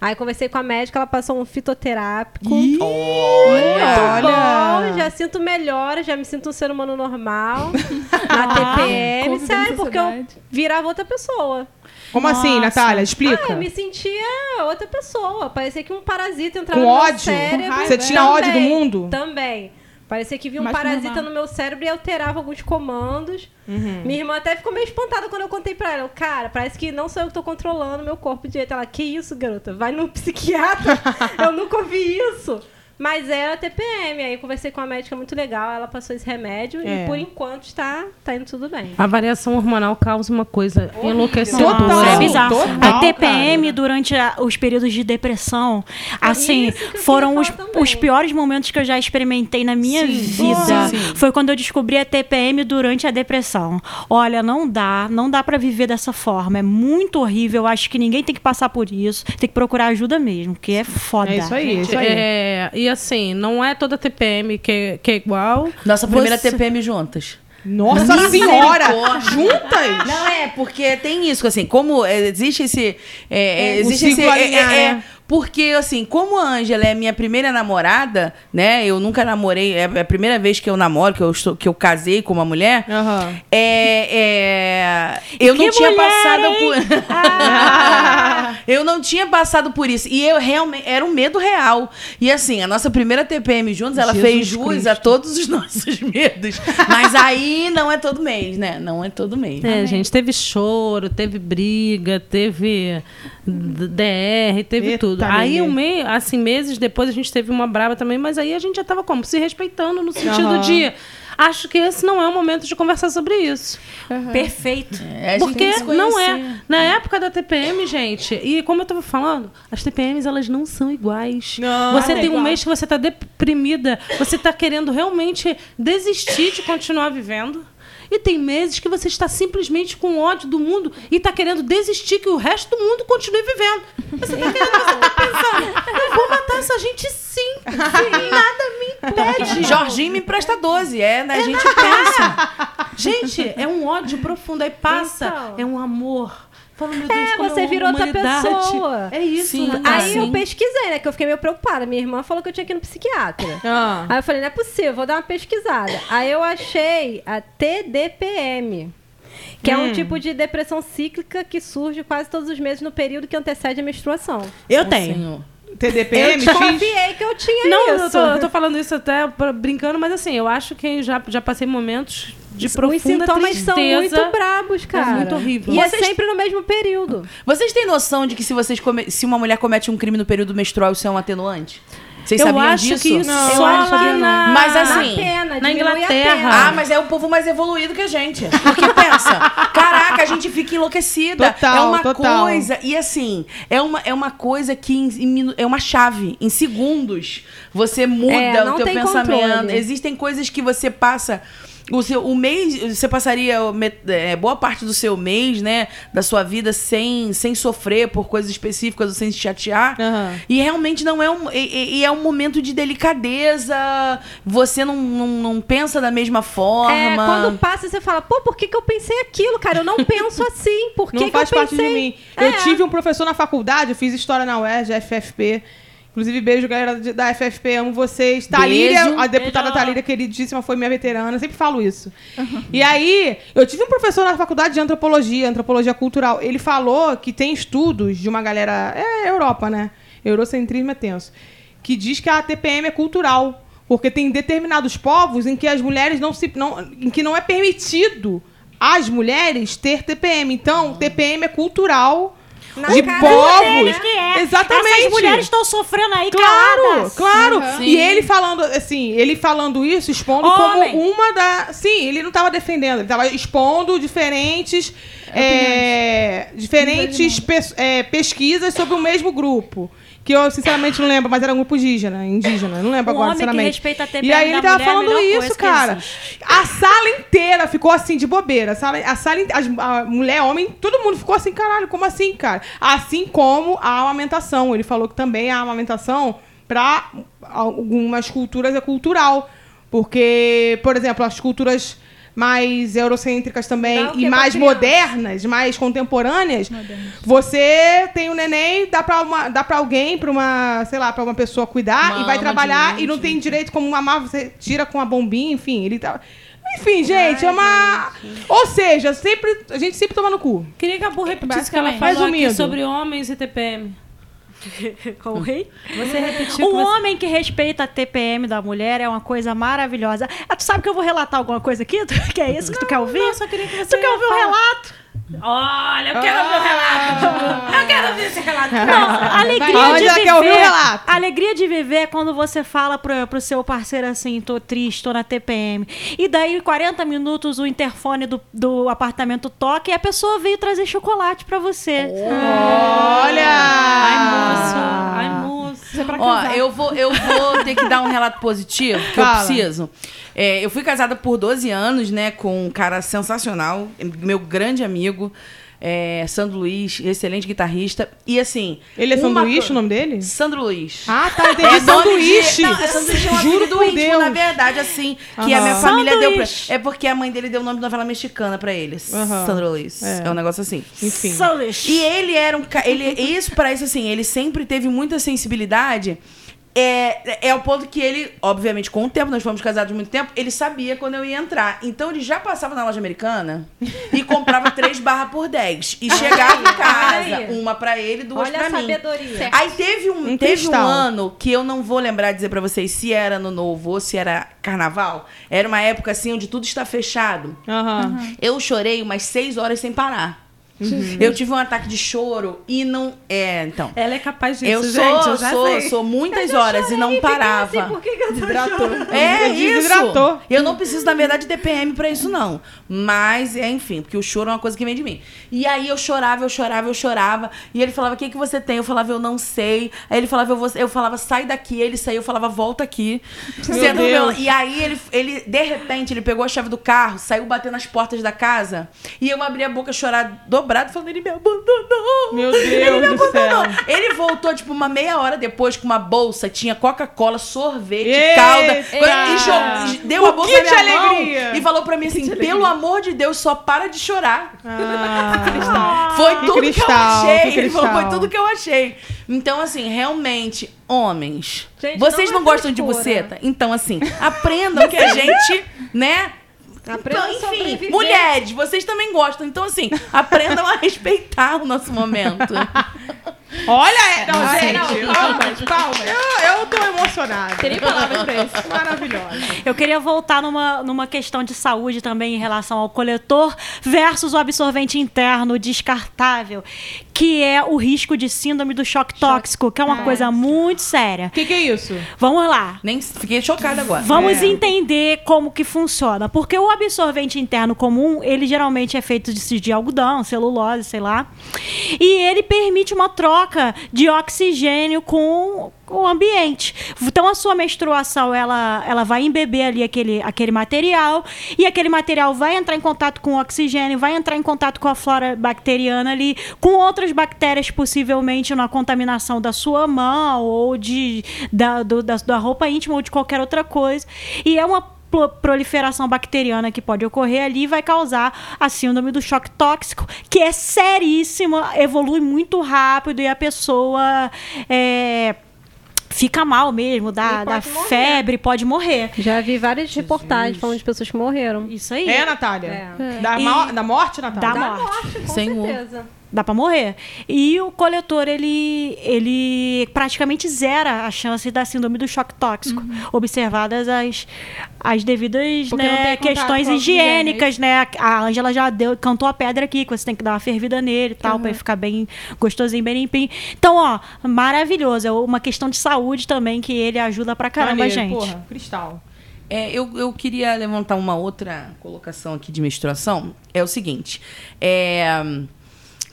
Aí conversei com a médica, ela passou um fitoterápico. Olha. Olha. Bom, já sinto melhor, já me sinto um ser humano normal na TPM. Conviver Sério, porque eu virava outra pessoa. Como assim, Nossa. Natália? Ah, Explica. eu me sentia outra pessoa. Parecia que um parasita entrava Com no meu ódio? cérebro. Com raiva? Você tinha ódio do Também, mundo? Também. Parecia que vinha um parasita normal. no meu cérebro e alterava alguns comandos. Uhum. Minha irmã até ficou meio espantada quando eu contei pra ela. Cara, parece que não sou eu que tô controlando meu corpo direito. Ela, que isso, garota? Vai no psiquiatra. eu nunca ouvi isso. Mas era TPM. Aí eu conversei com a médica muito legal. Ela passou esse remédio É. e por enquanto está, tá indo tudo bem. A variação hormonal causa uma coisa enlouquecedora. Total. é bizarro. total, a TPM, durante a- os períodos de depressão, assim, que eu foram os, os piores momentos que eu já experimentei na minha vida. sim, sim. Foi quando eu descobri a TPM durante a depressão. Olha, não dá, não dá pra viver dessa forma. É muito horrível. Eu acho que ninguém tem que passar por isso. Tem que procurar ajuda mesmo, que é foda. É isso aí, é isso aí. É, e assim, não é toda TPM que, é- que é igual. Nossa primeira Você- TPM juntas. Nossa senhora! Juntas? Não é, porque tem isso, assim, como é, existe esse. é, é, existe esse. ciclo é, é, é, porque, assim, como a Ângela é minha primeira namorada, né? Eu nunca namorei, é a primeira vez que eu namoro, que eu, estou, que eu casei com uma mulher. Aham. É, é, eu Que não tinha mulher, passado hein? por. eu não tinha passado por isso. E eu realmente. Era um medo real. E assim, a nossa primeira TPM juntos, ela Jesus fez jus Cristo. a todos os nossos medos. Mas aí não é todo mês, né? Não é todo mês. É, gente, teve choro, teve briga, teve DR, teve Eita, tudo. Aí, menino. um mês, assim, meses depois a gente teve uma brava também, mas aí a gente já tava como? Se respeitando no sentido Aham. de. Acho que esse não é o momento de conversar sobre isso. Perfeito. É, Porque não é. Na época da TPM, gente, e como eu tava falando, as TPMs elas não são iguais. Não, você não é tem um igual. mês que você tá deprimida, você tá querendo realmente desistir de continuar vivendo. E tem meses que você está simplesmente com ódio do mundo e tá querendo desistir que o resto do mundo continue vivendo. Você tá querendo, você tá essa gente sim. Nada me impede. Jorginho me empresta 12. É, né? A gente pensa. Gente, é um ódio profundo. Aí passa, Então. é um amor Fala, meu Deus, É, como você virou outra pessoa. É isso, Sim. né? Aí Sim. eu pesquisei, né? Que eu fiquei meio preocupada. Minha irmã falou que eu tinha que ir no psiquiatra. Ah. Aí eu falei, não é possível, vou dar uma pesquisada. Aí eu achei a TDPM. Que é um Hum. tipo de depressão cíclica que surge quase todos os meses no período que antecede a menstruação. Eu tenho. Senhor. TDPM, eu X. desconfiei que eu tinha Não, eu isso. tô, eu tô falando isso até brincando, mas assim, eu acho que já, já passei momentos de Os profunda sintomas são tristeza. muito brabos, cara. muito horrível. E é Vocês- sempre no mesmo período. Vocês têm noção de que se, vocês come- se uma mulher comete um crime no período menstrual, isso é um atenuante? Vocês eu sabiam acho disso? que isso Não, eu só acho que lá não. na... Mas assim, Na pena, na Inglaterra. pena. Ah, mas é o povo mais evoluído que a gente. Porque pensa, caraca, a gente fica enlouquecida. Total, é uma total. coisa. E assim, é uma, é uma coisa que em- em é uma chave. Em segundos, você muda É, o teu tem pensamento. controle. Existem coisas que você passa. O, seu, o mês, você passaria é, boa parte do seu mês, né? Da sua vida sem, sem sofrer por coisas específicas ou sem se chatear. Aham. E realmente não é um. E, e- e é um momento de delicadeza. Você não, não, não pensa da mesma forma. É, quando passa, você fala, pô, por que, que eu pensei aquilo, cara? Eu não penso assim. Por que, Não que faz eu parte pensei? de mim. É. Eu tive um professor na faculdade, eu fiz história na UERJ, FFP. Inclusive, beijo, galera da FFP, amo vocês. Talíria, Beijo. a deputada Beijo. Talíria, queridíssima, foi minha veterana, sempre falo isso. E aí, eu tive um professor na faculdade de antropologia, antropologia cultural. Ele falou que tem estudos de uma galera. É Europa, né? Eurocentrismo é tenso. Que diz que a TPM é cultural. Porque tem determinados povos em que as mulheres não se. Não, em que não é permitido às mulheres ter TPM. Então, TPM é cultural. Na de cara povos. deles, Que é. Exatamente. Essas mulheres estão sofrendo aí, Claro, caladas. claro. Sim. E ele falando, assim, ele falando isso, expondo Homem. como uma da. Sim, ele não estava defendendo, ele estava expondo diferentes. é, diferentes pes- é, pesquisas sobre o mesmo grupo. Que eu, sinceramente, não lembro, mas era um grupo indígena, indígena. Não lembro Um agora, homem que sinceramente. respeita a TPM E aí ele tava mulher é falando isso, que cara. A sala inteira ficou assim, de bobeira. A sala, a sala as- a mulher, homem, todo mundo ficou assim, caralho, como assim, cara? Assim como a amamentação. Ele falou que também a amamentação, para algumas culturas, é cultural. Porque, por exemplo, as culturas mais eurocêntricas também o e mais modernas, mais contemporâneas, você tem um neném, dá pra, uma, dá pra alguém, pra uma, sei lá, pra uma pessoa cuidar Uma e vai trabalhar e não tem direito como mamar, você tira com a bombinha, enfim, ele tá. Enfim, gente, é uma. Ou seja, sempre, a gente sempre toma no cu. Queria que a Bu repetisse o que ela Basicamente. falou aqui Resumindo. sobre homens e TPM. Com o rei? Você repetiu Um você... homem que respeita a TPM da mulher é uma coisa maravilhosa. Ah, tu sabe que eu vou relatar alguma coisa aqui? Que é isso que tu quer ouvir? Não, eu só queria que você Tu quer ouvir o fala- relato? Olha, eu quero ouvir o relato. Eu quero ouvir esse relato. Não, alegria de ela viver. quer ouvir o relato? Alegria de viver é quando você fala pro, pro seu parceiro assim, tô triste, tô na TPM. E daí, 40 minutos, o interfone do, do apartamento toca e a pessoa veio trazer chocolate pra você. Olha! Ai, moço. Ai, moço. Isso é pra Ó, eu vou, eu vou ter que dar um relato positivo, que eu Fala. preciso. É, eu fui casada por 12 anos, né, com um cara sensacional, meu grande amigo, é, Sandro Luiz, excelente guitarrista. E assim. Ele é uma sanduíche co- o nome dele? Sandro Luiz. Ah, tá, entendi. É de- sanduíche. Não, é sanduíche é um Juro por íntimo, Deus. na verdade, assim, que a minha família deu pra... É porque a mãe dele deu o nome de novela mexicana pra ele. Aham. Sandro Luiz. É. É. um negócio assim. Enfim. Sanduíche. E ele era um cara. Ele, isso para isso, assim, ele sempre teve muita sensibilidade. É, é ao ponto que ele, obviamente, com o tempo, nós fomos casados muito tempo, ele sabia quando eu ia entrar. Então ele já passava na loja americana e comprava três barras por 10. E chegava em casa, uma pra ele, duas Olha pra a mim. sabedoria. Aí teve um, Um teve um ano que eu não vou lembrar de dizer pra vocês se era ano novo ou se era carnaval. Era uma época assim onde tudo está fechado. Aham. Eu chorei umas seis horas sem parar. Uhum. Eu tive um ataque de choro e não. É, então. Ela é capaz disso, Eu sou, gente. Eu já sou, sei. sou muitas horas e não parava. Assim, por que, que eu Desidratou. chorando? É isso. desidratou. Eu não preciso, na verdade, de TPM pra isso, não. Mas, é, enfim, porque o choro é uma coisa que vem de mim. E aí eu chorava, eu chorava, eu chorava. E ele falava, o que, que você tem? Eu falava, eu não sei. Aí ele falava, eu, vou... eu falava, sai daqui. Ele saiu, eu falava, volta aqui. Meu- Deus. E aí ele, ele, de repente, ele pegou a chave do carro, saiu batendo nas portas da casa. E eu abri a boca chorar dobrado, falando, ele me abandonou. Meu Ele me Deus do céu. abandonou. Ele voltou, tipo, uma meia hora depois com uma bolsa, tinha Coca-Cola, sorvete, Eita! calda. E jogou- deu a bolsa na de minha mão alegria? e falou pra mim assim: pelo amor de Deus, só para de chorar. Ah. Foi Que tudo que, eu cristal, achei. que Ele falou, foi cristal. tudo que eu achei. Então, assim, realmente, homens, Gente, vocês não não, é gostam de buceta? Então, assim, aprendam que a gente, né? Então, enfim, mulheres, vocês também gostam. Então, assim, aprendam a respeitar o nosso momento. Olha, é- não, gente, não, palmas, palmas. Eu, eu tô emocionada. Teria palavras pra isso. Maravilhosa. Eu queria voltar numa, numa questão de saúde também em relação ao coletor versus o absorvente interno descartável, que é o risco de síndrome do choque tóxico, que é uma coisa muito séria. O que, que é isso? Vamos lá. Nem fiquei chocada agora. Vamos É. entender como que funciona. Porque o absorvente interno comum, ele geralmente é feito de, de algodão, celulose, sei lá. E ele permite uma troca de oxigênio com o ambiente. Então a sua menstruação, ela, ela vai embeber ali aquele, aquele material e aquele material vai entrar em contato com o oxigênio, vai entrar em contato com a flora bacteriana ali, com outras bactérias possivelmente na contaminação da sua mão ou de, da, do- da, da roupa íntima ou de qualquer outra coisa. E é uma proliferação bacteriana que pode ocorrer ali vai causar a síndrome do choque tóxico, que é seríssima, evolui muito rápido e a pessoa é, fica mal mesmo, dá, dá pode morrer. febre, pode morrer. Já vi várias reportagens falando de pessoas que morreram. Isso aí. É, Natália? É. Da, E- da morte, Natália? Da Da morte. morte, com Senhor. certeza. Dá pra morrer. E o coletor, ele, ele praticamente zera a chance da síndrome do choque tóxico, observadas as, as devidas né, questões oxigênio, higiênicas, né? A Ângela já deu, cantou a pedra aqui, que você tem que dar uma fervida nele e tal, pra ele ficar bem gostosinho, bem limpinho. Então, ó, maravilhoso. É uma questão de saúde também que ele ajuda pra caramba, Maneiro, gente. Porra, cristal. É, eu, eu queria levantar uma outra colocação aqui de menstruação. É o seguinte. É,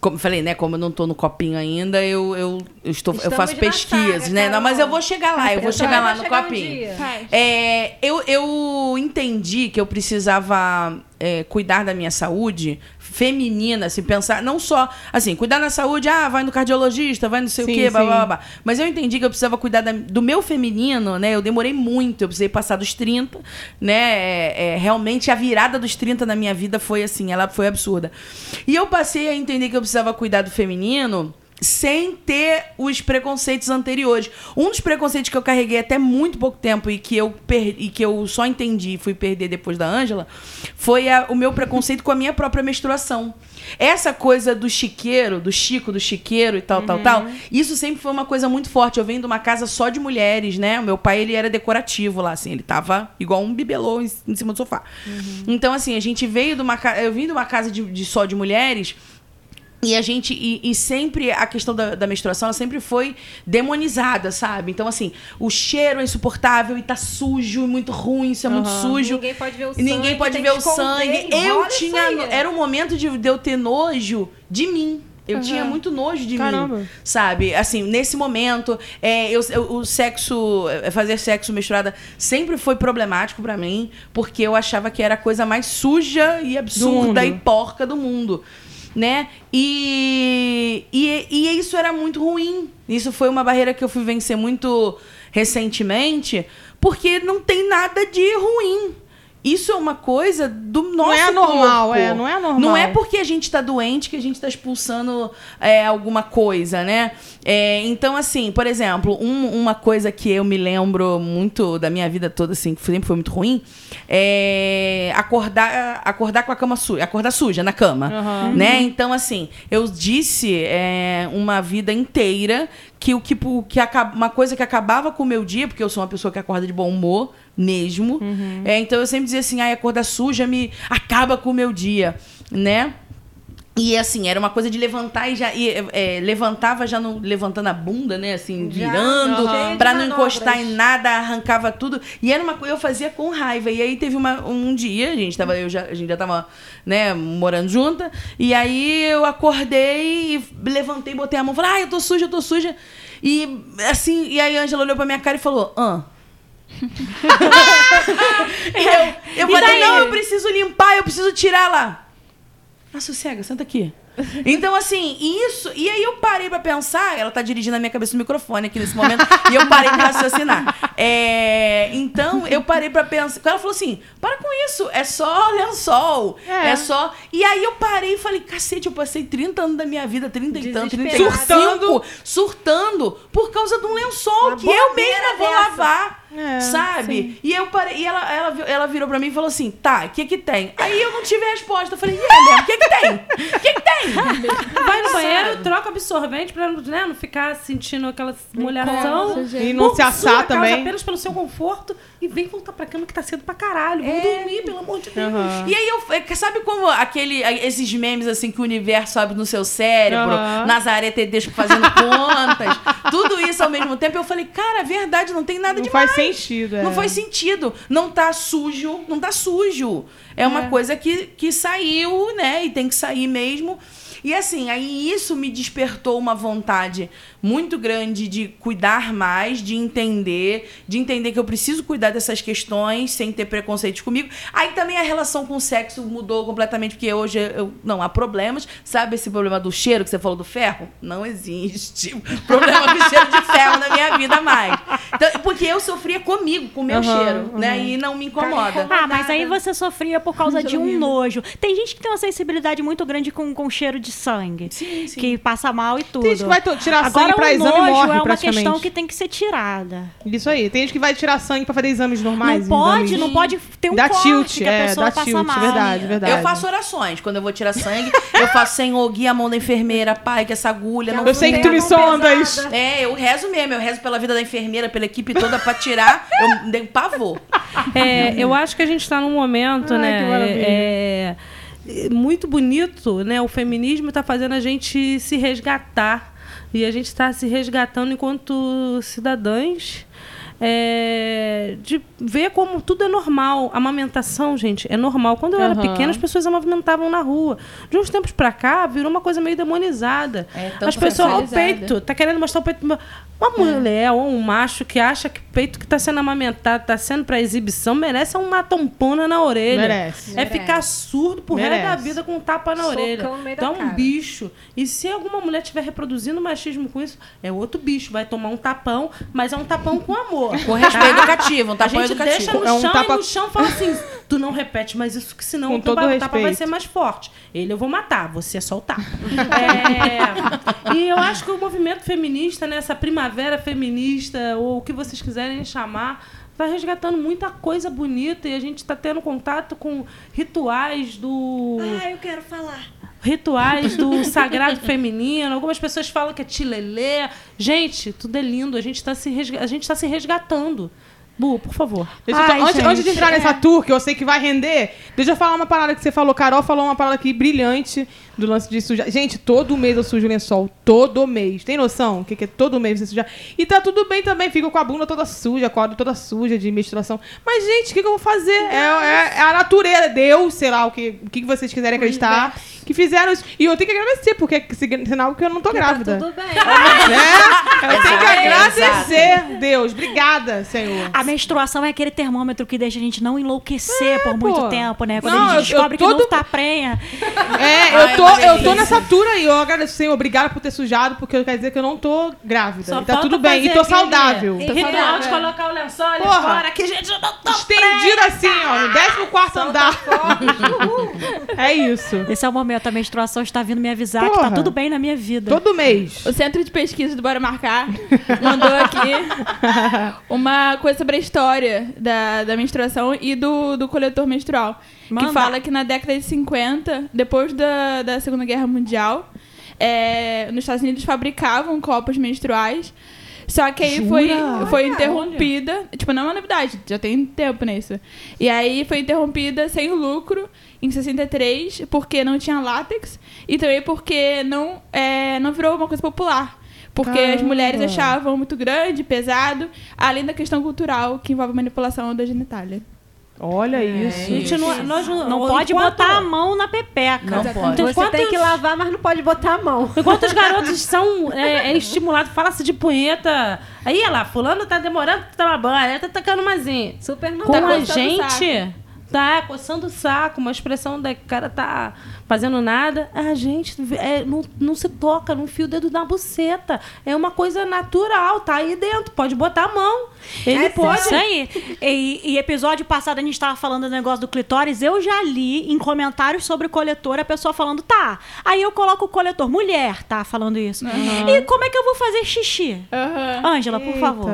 como eu falei, né? Como eu não tô no copinho ainda, eu, eu, eu, estou, eu faço pesquisas, saga, né? Não, mas eu vou chegar lá, eu vou chegar lá no um copinho. É, eu, eu entendi que eu precisava é, cuidar da minha saúde feminina, assim, pensar, não só, assim, cuidar da saúde, ah, vai no cardiologista, vai não sei Sim, o quê, blá, blá, blá. Mas eu entendi que eu precisava cuidar da- do meu feminino, né? Eu demorei muito, eu precisei passar dos 30, né? É, é, realmente a virada dos 30 na minha vida foi assim, ela foi absurda. E eu passei a entender que eu precisava cuidar do feminino sem ter os preconceitos anteriores. Um dos preconceitos que eu carreguei até muito pouco tempo e que eu, per- e que eu só entendi e fui perder depois da Ângela foi a- o meu preconceito com a minha própria menstruação. Essa coisa do chiqueiro, do chico, do chiqueiro e tal, tal, tal, isso sempre foi uma coisa muito forte. Eu venho de uma casa só de mulheres, né? O meu pai, ele era decorativo lá, assim, ele tava igual um bibelô em, cima do sofá. Então, assim, a gente veio de uma casa, eu vim de uma casa de, de só de mulheres e a gente. E, e sempre a questão da, da menstruação ela sempre foi demonizada, sabe? Então, assim, o cheiro é insuportável e tá sujo e muito ruim, isso é muito sujo. Ninguém pode ver o sangue. ninguém pode ver o sangue. Eu tinha. Era um momento de, de eu ter nojo de mim. Eu tinha muito nojo de Caramba. mim, sabe? Assim, nesse momento, é, eu, eu- o sexo, é, fazer sexo misturada sempre foi problemático pra mim, porque eu achava que era a coisa mais suja e absurda e porca do mundo, né? E, e, e isso era muito ruim. Isso foi uma barreira que eu fui vencer muito recentemente, porque não tem nada de ruim. Isso é uma coisa do nosso é anormal, corpo. é, não é anormal. Não é porque a gente tá doente que a gente tá expulsando é, alguma coisa, né? É, então, assim, por exemplo, um- uma coisa que eu me lembro muito da minha vida toda, assim, que sempre foi muito ruim, é acordar, acordar com a cama suja, acordar suja na cama, Aham. né? Então, assim, eu disse é, uma vida inteira que o que, que uma coisa que acabava com o meu dia, porque eu sou uma pessoa que acorda de bom humor mesmo, é, então eu sempre dizia assim, ai, acordar suja me acaba com o meu dia, né? E assim, era uma coisa de levantar e já. E, é, levantava já não, levantando a bunda, né? Assim, virando, pra Cheio não encostar em nada, arrancava tudo. E era uma coisa que eu fazia com raiva. E aí teve uma, um dia, a gente, tava, eu já, a gente já tava, né, morando junta. E aí eu acordei e levantei, botei a mão e falei, ai, eu tô suja, eu tô suja. E assim, e aí a Angela olhou pra minha cara e falou, ah. Eu eu E falei, daí? não, eu preciso limpar, eu preciso tirar lá. Ah, sossega, senta aqui. Então, assim, isso. E aí eu parei pra pensar. Ela tá dirigindo a minha cabeça no microfone aqui nesse momento. e eu parei pra raciocinar. É, então eu parei pra pensar. Ela falou assim: para com isso, é só lençol. É. É. só. E aí eu parei e falei: cacete, eu passei 30 anos da minha vida, 30 e tanto, 35, Desesperada. surtando por causa de um lençol Uma que eu mesma vou dessa. lavar. É, sabe? E eu parei, e ela, ela, ela virou pra mim e falou assim: tá, o que que tem? Aí eu não tive resposta. Eu falei: e o que que tem? O que que tem? Vai no banheiro, troca absorvente pra né, não ficar sentindo aquela molhação. E não Por se assar causa, também. apenas pelo seu conforto. E vem voltar pra cama que tá cedo pra caralho. Vamos dormir, pelo amor de Deus. Aham. E aí eu é, sabe como aquele esses memes assim que o universo abre no seu cérebro, Aham. Nazaré Tedesco fazendo contas, tudo isso ao mesmo tempo, eu falei, cara, é verdade, não tem nada Não demais. faz sentido. É. Não faz sentido. Não tá sujo, não tá sujo. É uma coisa que, que saiu, né? E tem que sair mesmo. E assim, aí isso me despertou uma vontade muito grande de cuidar mais, de entender, de entender que eu preciso cuidar dessas questões sem ter preconceito comigo. Aí também a relação com o sexo mudou completamente, porque hoje eu, não há problemas. Sabe esse problema do cheiro que você falou do ferro? Não existe problema com cheiro de ferro na minha vida mais. Então, porque eu sofria comigo, com o meu Aham, cheiro, né? E não me incomoda. Ah, mas aí você sofria por causa de um nojo. Tem gente que tem uma sensibilidade muito grande com, com cheiro de sangue. Sim, sim. Que passa mal e tudo. Tem gente que vai tirar Agora, sangue pra o exame nojo morre é uma praticamente. questão que tem que ser tirada. Isso aí. Tem gente que vai tirar sangue pra fazer exames normais. não pode, exames- não pode ter um Dá corte tilt, que a é, pessoa dá passa tilt, mal. verdade, verdade. Eu faço orações. Quando eu vou tirar sangue, eu faço Senhor, guia a mão da enfermeira, pai, que essa agulha não Eu sei que tu me sondas. pesada. É, eu rezo mesmo, eu rezo pela vida da enfermeira, pela equipe toda pra tirar. Eu dei pavor. É, eu acho que a gente está num momento, Ai, né? é, é, muito bonito, né? O feminismo está fazendo a gente se resgatar. E a gente está se resgatando enquanto cidadãs. é, de ver como tudo é normal. Amamentação, gente, é normal. Quando eu era Aham. pequena, as pessoas amamentavam na rua. De uns tempos pra cá, virou uma coisa meio demonizada. É, tão as pessoas, o peito, tá querendo mostrar o peito. Uma mulher ou um macho que acha que o peito que tá sendo amamentado, tá sendo pra exibição, merece uma tampona na orelha. Merece. É Merece. ficar surdo pro resto da vida com um tapa na Socão orelha. Então é um bicho. E se alguma mulher estiver reproduzindo machismo com isso, é outro bicho. Vai tomar um tapão, mas é um tapão com amor. Com respeito educativo, um A tapão gente deixa educativo. no É um chão tapa- e no chão fala assim: tu não repete mais isso, que senão Com o teu todo ba- tapa vai ser mais forte. Ele eu vou matar, você é só o tapa. É, e eu acho que o movimento feminista, né, essa primavera feminista, ou o que vocês quiserem chamar, está resgatando muita coisa bonita e a gente está tendo contato com rituais do Ah, eu quero falar. rituais do sagrado feminino. Algumas pessoas falam que é tilelê. Gente, tudo é lindo. A gente está se, resga- a gente tá se resgatando. Bu, por favor. Deixa eu só- Ai, antes, gente, antes de entrar é. nessa tour, que eu sei que vai render, deixa eu falar uma parada que você falou. Carol falou uma parada aqui brilhante do lance de sujar. Gente, todo mês eu sujo lençol. Todo mês. Tem noção? O que, que é todo mês você sujar? E tá tudo bem também. Fico com a bunda toda suja, acordo toda suja de menstruação. Mas, gente, o que, que eu vou fazer? É, é- é a natureza, Deus, sei lá, o que, o que vocês quiserem acreditar, que fizeram isso. E eu tenho que agradecer, porque é sinal que eu não tô grávida. Tá tudo bem. É, eu tenho que agradecer, Deus. Obrigada, Senhor. A menstruação é aquele termômetro que deixa a gente não enlouquecer por muito pô. tempo, né? Quando Não, a eu- gente descobre eu que todo- não tá prenha. É, eu tô, eu tô nessa tour aí. Eu agradeço, Senhor. Obrigada por ter sujado, porque quer dizer que eu não tô grávida. Só E tá tudo bem. E tô saudável. Ritual de colocar o lençol ali Porra. fora, que gente não tá Estendido assim, ó, no 14 andar. é isso. Esse é o momento, a menstruação está vindo me avisar que Porra. tá tudo bem na minha vida. Todo mês. O Centro de Pesquisa do Bora Marcar mandou aqui uma coisa sobre a história da, da menstruação e do, do coletor menstrual. Manda. Que fala que na década de 50, depois da, da Segunda Guerra Mundial, é, nos Estados Unidos fabricavam copos menstruais. Só que aí foi, foi interrompida. Tipo, não é uma novidade, já tem tempo nisso. E aí foi interrompida sem lucro em 63, porque não tinha látex e também porque não, é, não virou uma coisa popular. Porque as Caramba. mulheres achavam muito grande, pesado, além da questão cultural que envolve manipulação da genitália. Olha isso. Gente, não, nós não, Não pode enquanto- botar a mão na pepeca. Não pode. Então, Você tem que lavar, mas não pode botar a mão. Enquanto os garotos são é, é, estimulados, fala-se de punheta. Aí, olha lá, fulano tá demorando pra tomar banho, aí tá tacando umazinha. Super Com normal. a gente, tá coçando o saco, uma expressão da que o cara tá fazendo nada, a gente é, não, não se toca, não fia o dedo na buceta. É uma coisa natural, tá aí dentro, pode botar a mão. Ele É pode. Isso aí. E, e episódio passado a gente tava falando do negócio do clitóris. Eu já li em comentários sobre o coletor a pessoa falando, tá. Aí eu coloco o coletor, mulher, tá falando isso. E como é que eu vou fazer xixi? Ângela, por favor.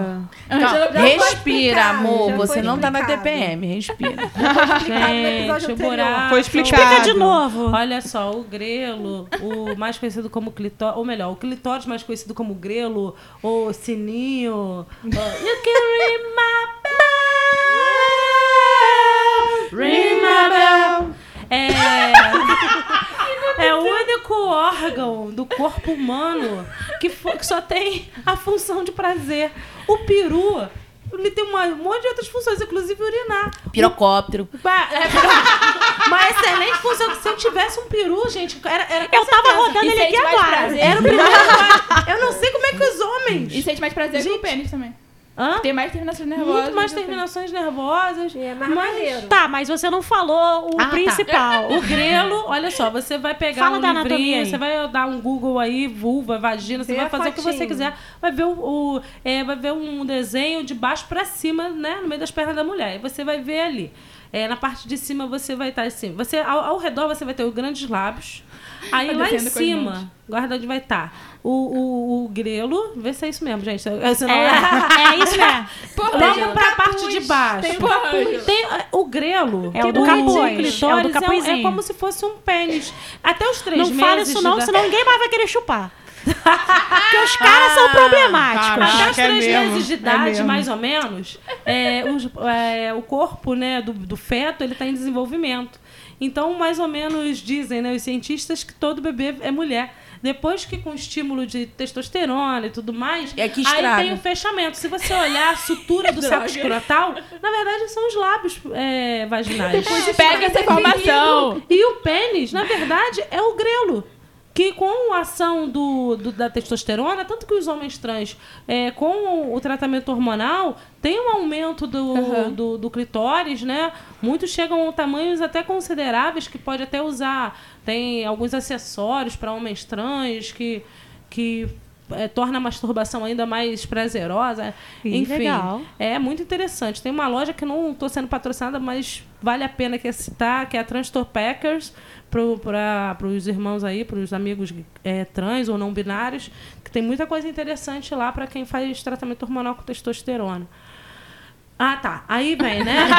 Calma, respira, amor. Você não tá na explicado. TPM, respira. Gente, o buraco. Foi explicado. Explica de novo. Olha só, o grelo, o mais conhecido como clitóris, ou melhor, o clitóris mais conhecido como grelo, ou sininho. you can ring my bell, ring my bell. É, é o único órgão do corpo humano que, fo- que só tem a função de prazer. O peru, ele tem uma- um monte de outras funções, inclusive urinar. Pirocóptero. Ba- é, Uma excelente função. que Se eu tivesse um peru, gente, era, era Eu tava certeza. rodando E ele aqui agora. prazer. Era o primeiro. lugar. Eu não sei como é que os homens. E sente mais prazer que Gente. o pênis também. Hã? Tem mais terminações nervosas. Muito mais terminações nervosas. E é mais maneiro. Tá, mas você não falou o Ah, tá. principal. O grelo, olha só, você vai pegar Fala um da anatomia livrinho, você vai dar um Google aí, vulva, vagina, você Vê vai a fazer o que você fotinho. quiser. Vai ver, o, o- é, vai ver um desenho de baixo pra cima, né? No meio das pernas da mulher. E você vai ver ali. É, na parte de cima você vai estar assim. Você, ao, ao redor você vai ter os grandes lábios. Aí Vai lá em cima, guarda onde vai estar. O, o, o grelo, vê se é isso mesmo, gente. Senão, É, é isso mesmo. Vamos pra parte de baixo. Tem o capuz. Tem, é, o grelo, É o do capuz, é o do é, um- é como se fosse um pênis. Até os três Não meses. fala isso não, da- senão ninguém mais vai querer chupar. Porque os caras são problemáticos. Caraca. Até os é três mesmo, meses de é idade, mesmo. mais ou menos, é, os- é, o corpo né, do, do feto ele está em desenvolvimento. Então, mais ou menos dizem né, os cientistas que todo bebê é mulher. Depois que com estímulo de testosterona e tudo mais, É que aí tem o fechamento. Se você olhar a sutura do saco escrotal, na verdade são os lábios é, vaginais. Pega essa informação. E o pênis, na verdade, é o grelo. Que com a ação do, do- da testosterona, tanto que os homens trans, é, com o tratamento hormonal, tem um aumento do, do, do clitóris, né? Muitos chegam a tamanhos até consideráveis que pode até usar. Tem alguns acessórios para homens trans que, que é, torna a masturbação ainda mais prazerosa. Ih, Enfim, legal. é muito interessante. Tem uma loja que não estou sendo patrocinada, mas vale a pena que citar, que é a Transtor Packers, para os irmãos aí, para os amigos é, trans ou não binários, que tem muita coisa interessante lá para quem faz tratamento hormonal com testosterona. Ah, tá. Aí vem, né?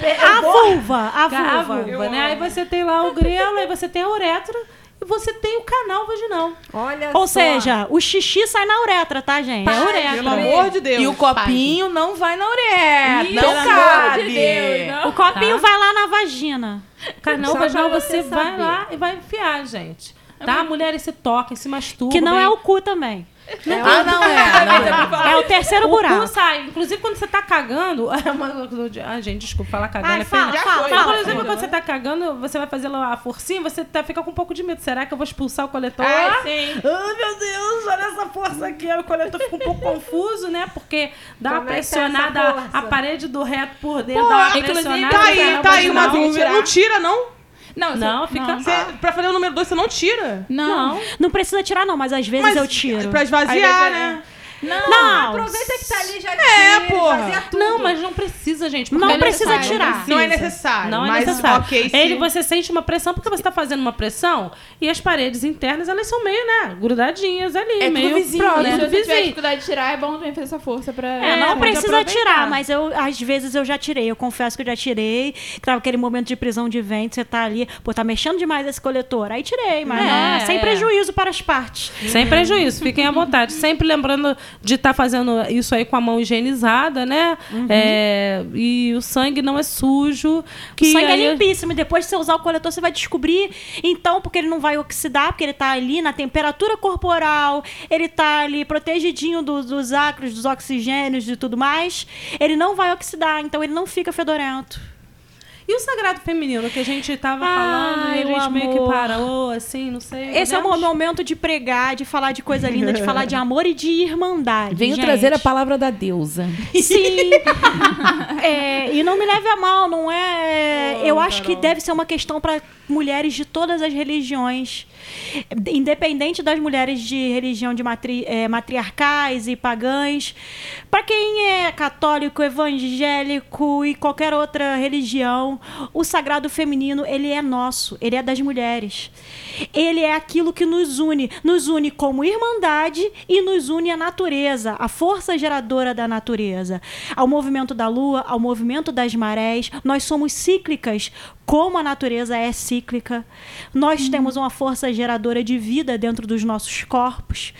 Per- A eu vou- vulva, a a vulva. vulva, né? Aí você tem lá o grelo, aí você tem a uretra você tem o canal vaginal. Olha Ou só. seja, o xixi sai na uretra, tá, gente? É Para, uretra. Pelo amor de Deus. E o copinho não vai na uretra. Ih, Não pelo amor cabe. de Deus, não. O copinho Tá. vai lá na vagina. Canal Só vaginal você você vai lá e vai enfiar, gente. Tá? Mulheres se tocam, se masturbam. Que não é o cu também. Ah, não é. Não é. É o terceiro O buraco. sai. Inclusive, quando você tá cagando. é uma- Ah, gente, desculpa falar cagando. Ai, é fala, fala, Mas, fala. por exemplo, quando você tá cagando, você vai fazer lá a forcinha, você tá, fica com um pouco de medo. Será que eu vou expulsar o coletor? Ai, sim. Ai, meu Deus, olha essa força aqui. O coletor fica um pouco confuso, né? Porque dá uma Como é essa pressionada, a parede do reto por dentro, Pô, dá uma inclusive, pressionada. Tá aí, tá aí uma dúvida. Não tira, não? Não, Não, você- fica- Não. Você, pra fazer o número 2, você não tira. Não. Não. Não precisa tirar, não, mas às vezes Mas eu tiro. Pra esvaziar, vai- né? Não. Não, Aproveita que tá ali já É, tira, porra. fazia tudo. Não, mas não precisa, gente. Não é precisa tirar. Não é necessário. Não é necessário. ok, se- Ele, você sente uma pressão porque você está fazendo uma pressão e as paredes internas elas são meio, né, grudadinhas ali, É tudo meio vizinho, pro- né? Se tudo você tiver vizinho. dificuldade de tirar, é bom também fazer essa força pra... É, não precisa aproveitar. tirar, mas eu às vezes eu já tirei. Eu confesso que eu já tirei. Que tava aquele momento de prisão de ventre, você tá ali, pô, tá mexendo demais esse coletor. Aí tirei, mas É, não, sem é. prejuízo para as partes. Sem prejuízo, fiquem à vontade. Sempre lembrando de estar fazendo isso aí com a mão higienizada, né? É, e o sangue não é sujo. Que o sangue aí- é limpíssimo. E depois de você usar o coletor, você vai descobrir, então, porque ele não vai oxidar, porque ele tá ali na temperatura corporal, ele tá ali protegidinho do- dos ácaros, dos oxigênios e tudo mais. Ele não vai oxidar, então ele não fica fedorento. E o sagrado feminino que a gente tava Ai, falando e a gente meio que amor. parou, assim, não sei. Esse é o podemos? momento de pregar, de falar de coisa linda, de falar de amor e de irmandade. Venho gente. trazer a palavra da deusa. Sim. É, e não me leve a mal, não é. eu acho que deve ser uma questão para mulheres de todas as religiões. Independente das mulheres de religião de matri, é, matriarcais e pagãs. Para quem é católico, evangélico e qualquer outra religião, o sagrado feminino, ele é nosso, ele é das mulheres. Ele é aquilo que nos une, nos une como irmandade e nos une à natureza, a força geradora da natureza, ao movimento da lua, ao movimento das marés. Nós somos cíclicas, como a natureza é cíclica. Nós temos uma força geradora de vida dentro dos nossos corpos.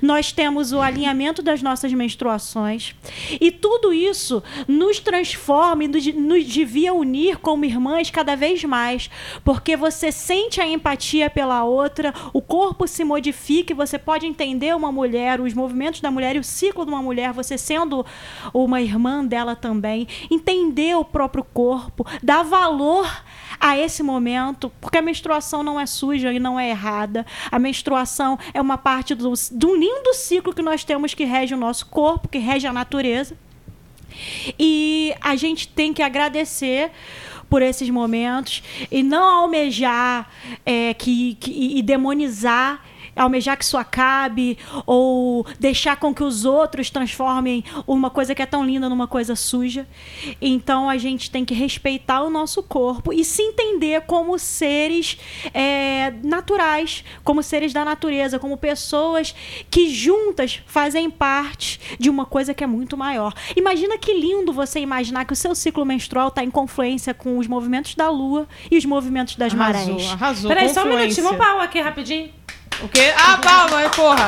Nós temos o alinhamento das nossas menstruações. E tudo isso nos transforma e nos, nos devia unir como irmãs cada vez mais, porque você sente a empatia pela outra, o corpo se modifica e você pode entender uma mulher, os movimentos da mulher e o ciclo de uma mulher, você sendo uma irmã dela também, entender o próprio corpo, dar valor a esse momento, porque a menstruação não é suja e não é errada. A menstruação é uma parte do, do lindo ciclo que nós temos que rege o nosso corpo, que rege a natureza. E a gente tem que agradecer por esses momentos e não almejar é, que, que- e demonizar almejar que isso acabe ou deixar com que os outros transformem uma coisa que é tão linda numa coisa suja. Então a gente tem que respeitar o nosso corpo e se entender como seres é, naturais, como seres da natureza, como pessoas que juntas fazem parte de uma coisa que é muito maior. Imagina que lindo você imaginar que o seu ciclo menstrual está em confluência com os movimentos da lua e os movimentos das Arrasou, marés. arrasou. Peraí, só um minutinho, vamos parar aqui rapidinho. O quê? Ah, palma, porra.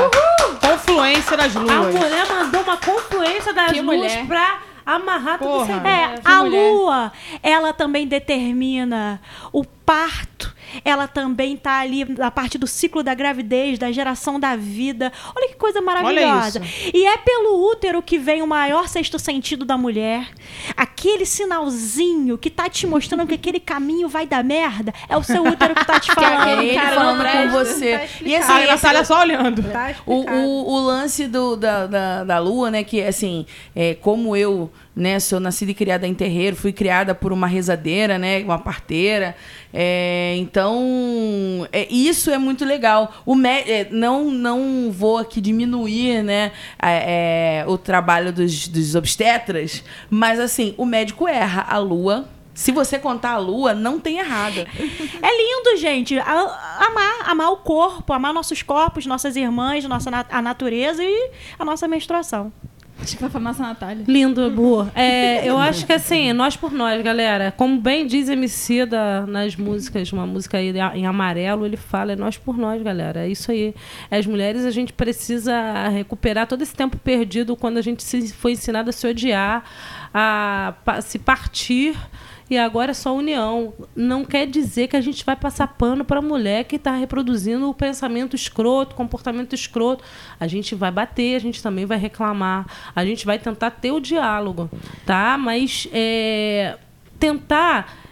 Confluência das A luas. mulher mandou uma confluência das Que luzes mulher. pra amarrar tudo isso. Porra. É, a mulher. lua, ela também determina o parto. Ela também tá ali na parte do ciclo da gravidez, da geração da vida. Olha que coisa maravilhosa. E é pelo útero que vem o maior sexto sentido da mulher. Aquele sinalzinho que tá te mostrando que aquele caminho vai dar merda. É o seu útero que tá te É falando. ele cara, falando com você. tá e assim, a esse- Natália só olhando. Tá O, explicado. o, o lance do, da, da, da lua, né? Que, assim, é, como eu, né? Sou nascida e criada em terreiro, fui criada por uma rezadeira, né? Uma parteira. É, então, é, isso é muito legal. O é, não, não vou aqui diminuir, né? é, o trabalho dos, dos obstetras, mas, assim, o médico erra. A lua... Se você contar a lua, não tem errada. É lindo, gente. Amar, amar o corpo, amar nossos corpos, nossas irmãs, nossa a natureza e a nossa menstruação. Acho que vai falar nossa Natália. Lindo, Bu. É, eu acho que assim, nós por nós, galera. Como bem diz MC da, nas músicas, uma música aí em amarelo, ele fala, é nós por nós, galera. É isso aí. As mulheres, a gente precisa recuperar todo esse tempo perdido quando a gente se, foi ensinado a se odiar, a pa- se partir. E agora é só união. Não quer dizer que a gente vai passar pano para a mulher que está reproduzindo o pensamento escroto, comportamento escroto. A gente vai bater, a gente também vai reclamar, a gente vai tentar ter o diálogo, tá? Mas é, tentar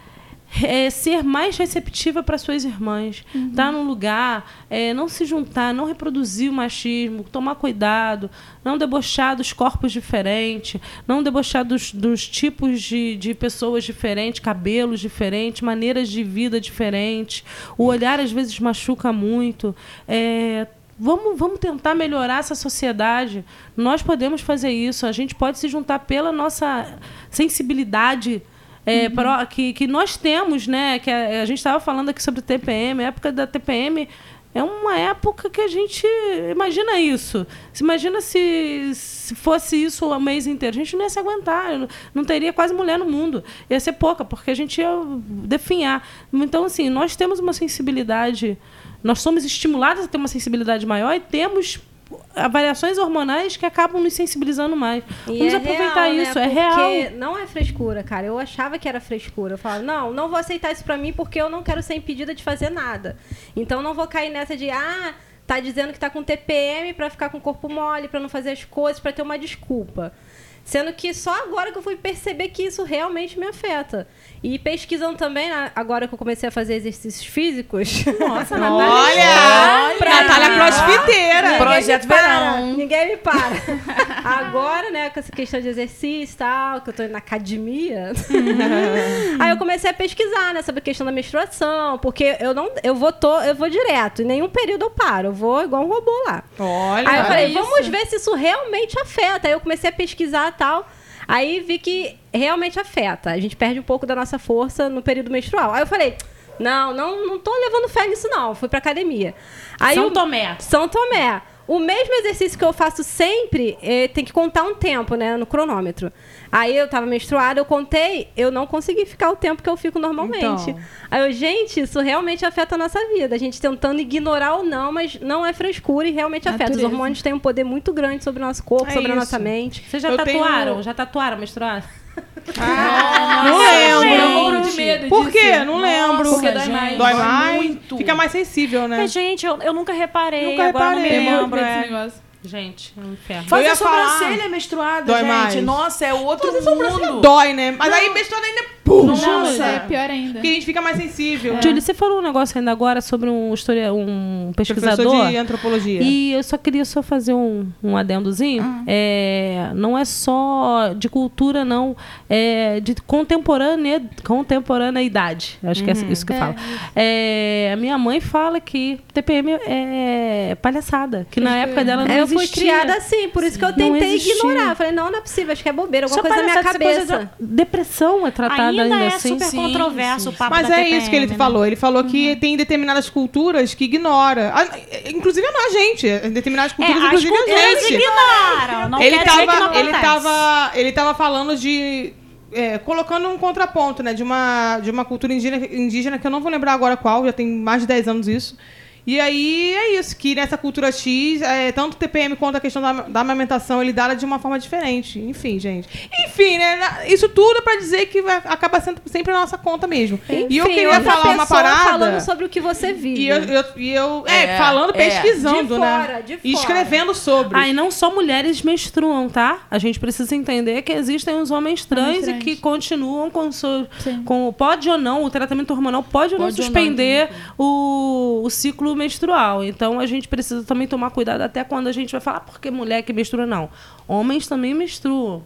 é, ser mais receptiva para suas irmãs, estar num lugar, é, não se juntar, não reproduzir o machismo, tomar cuidado, não debochar dos corpos diferentes, não debochar dos, dos tipos de, de pessoas diferentes, cabelos diferentes, maneiras de vida diferentes. O olhar às vezes machuca muito. É, Vamos, vamos tentar melhorar essa sociedade. Nós podemos fazer isso. A gente pode se juntar pela nossa sensibilidade é, pro- que, que nós temos, né? Que a, a gente estava falando aqui sobre TPM. A época da TPM é uma época que a gente imagina isso. Se imagina se, se fosse isso o mês inteiro, a gente não ia se aguentar, não- não teria quase mulher no mundo. Ia ser pouca, porque a gente ia definhar. Então, assim, nós temos uma sensibilidade, nós somos estimulados a ter uma sensibilidade maior e temos variações hormonais que acabam nos sensibilizando mais. E Vamos é aproveitar real, né? isso, é Porque real. não é frescura, cara. Eu achava que era frescura. Eu falava, não, não vou aceitar isso pra mim porque eu não quero ser impedida de fazer nada. Então não vou cair nessa de, ah, tá dizendo que tá com TPM pra ficar com o corpo mole, pra não fazer as coisas, pra ter uma desculpa. Sendo que só agora que eu fui perceber que isso realmente me afeta. E pesquisando também, né, agora que eu comecei a fazer exercícios físicos. Nossa, Olha! Natália crossfiteira. Projeto Para, Verão. Ninguém me para. Agora, né, com essa questão de exercício e tal, que eu tô indo na academia. aí eu comecei a pesquisar, né, sobre a questão da menstruação, porque eu não, eu vou to, eu vou direto, em nenhum período eu paro, eu vou igual um robô lá. Olha. Aí eu falei, isso. vamos ver se isso realmente afeta. Aí eu comecei a pesquisar e tal. Aí vi que realmente afeta. A gente perde um pouco da nossa força no período menstrual. Aí eu falei, não, não, não tô levando fé nisso não. Fui pra academia. Aí São Tomé. São Tomé. O mesmo exercício que eu faço sempre, eh, tem que contar um tempo, né, no cronômetro. Aí eu tava menstruada, eu contei, eu não consegui ficar o tempo que eu fico normalmente. Então. Aí eu, gente, isso realmente afeta a nossa vida. A gente tentando ignorar ou não, mas não é frescura e realmente afeta. Os Natureza. hormônios têm um poder muito grande sobre o nosso corpo, É sobre a isso. nossa mente. Vocês já Eu tenho- tatuaram? Já tatuaram menstruar? Não lembro. Eu morro de medo Por disso. quê? Não lembro. Porque dói mais. Dói Dói mais. muito. Fica mais sensível, né? Mas, gente, eu, eu nunca reparei. Nunca agora reparei. não me lembro. é. desse negócio. Gente, é um inferno. Eu ia Faz a falar. sobrancelha menstruada, Dói gente. mais. Nossa, é outro mundo. Dói, né? Mas aí menstruada ainda pum, Não, Nossa. é pior ainda. Porque a gente fica mais sensível. Julie, você falou um negócio ainda agora sobre um, historia, um pesquisador. Professor de antropologia. E eu só queria só fazer um, um adendozinho. É, não é só de cultura, não. É de contemporânea, contemporaneidade. Acho que é isso que fala. É, a minha mãe fala que TPM é palhaçada. Que na época dela não Eu fui existia. criada assim, por isso que eu Não tentei existia. ignorar. Falei, não, não é possível, acho que é bobeira, alguma Só coisa na minha coisa cabeça. da- Depressão é tratada ainda, Ainda é assim. super sim, controverso sim, o papo Mas da é isso que ele TPM, né? falou. Ele falou que tem determinadas culturas que ignora. Ah, Inclusive a gente. Em determinadas É, culturas, as inclusive culturas a gente. ignoram. Não ele não tava, ele acontece. tava, ele tava falando de é, colocando um contraponto, né, de uma de uma cultura indígena, indígena que eu não vou lembrar agora qual, já tem mais de 10 anos isso. E aí é isso, que nessa cultura X, é, tanto o TPM quanto a questão da, da amamentação é lidada de uma forma diferente. Enfim, gente. Enfim, né? Isso tudo é pra dizer que vai- acaba sendo sempre a nossa conta mesmo. e eu Enfim, queria outra falar uma parada. falando sobre o que você vive. E eu, eu, e eu é, É, falando, é. pesquisando, De né? fora, de E fora. escrevendo sobre. Ah, e não só mulheres menstruam, tá? A gente precisa entender que existem os homens trans trans. e que continuam com seu. Sim. Com, pode ou não, o tratamento hormonal pode ou não Pode ou não, suspender o, o ciclo menstrual. Então a gente precisa também tomar cuidado até quando a gente vai falar, "Ah, porque mulher que menstrua, não. Homens também menstruam.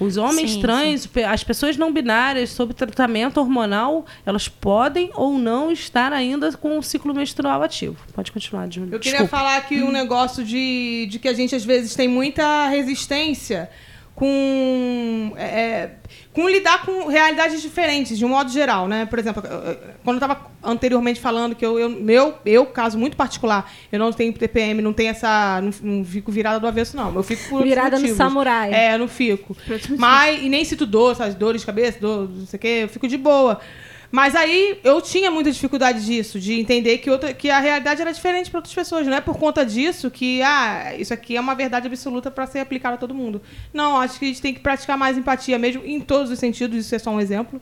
Os homens Sim, trans, pe- as pessoas não binárias sob tratamento hormonal, elas podem ou não estar ainda com o ciclo menstrual ativo. Pode continuar, Júlia. Eu queria Desculpa. falar aqui um negócio de, de que a gente às vezes tem muita resistência com, é, com lidar com realidades diferentes, de um modo geral, né? Por exemplo, quando eu estava anteriormente falando que eu, eu- meu, eu, caso muito particular, eu não tenho TPM, não tenho essa. Não, não fico virada do avesso, não. Eu fico por Virada no samurai. É, eu não fico. Mas, e nem sinto dor, sabe? Dores de cabeça, dor, não sei o quê, eu fico de boa. Mas aí eu tinha muita dificuldade disso, de entender que, outra, que a realidade era diferente para outras pessoas. Não é por conta disso que ah, isso aqui é uma verdade absoluta para ser aplicado a todo mundo. Não, acho que a gente tem que praticar mais empatia, mesmo em todos os sentidos, isso é só um exemplo.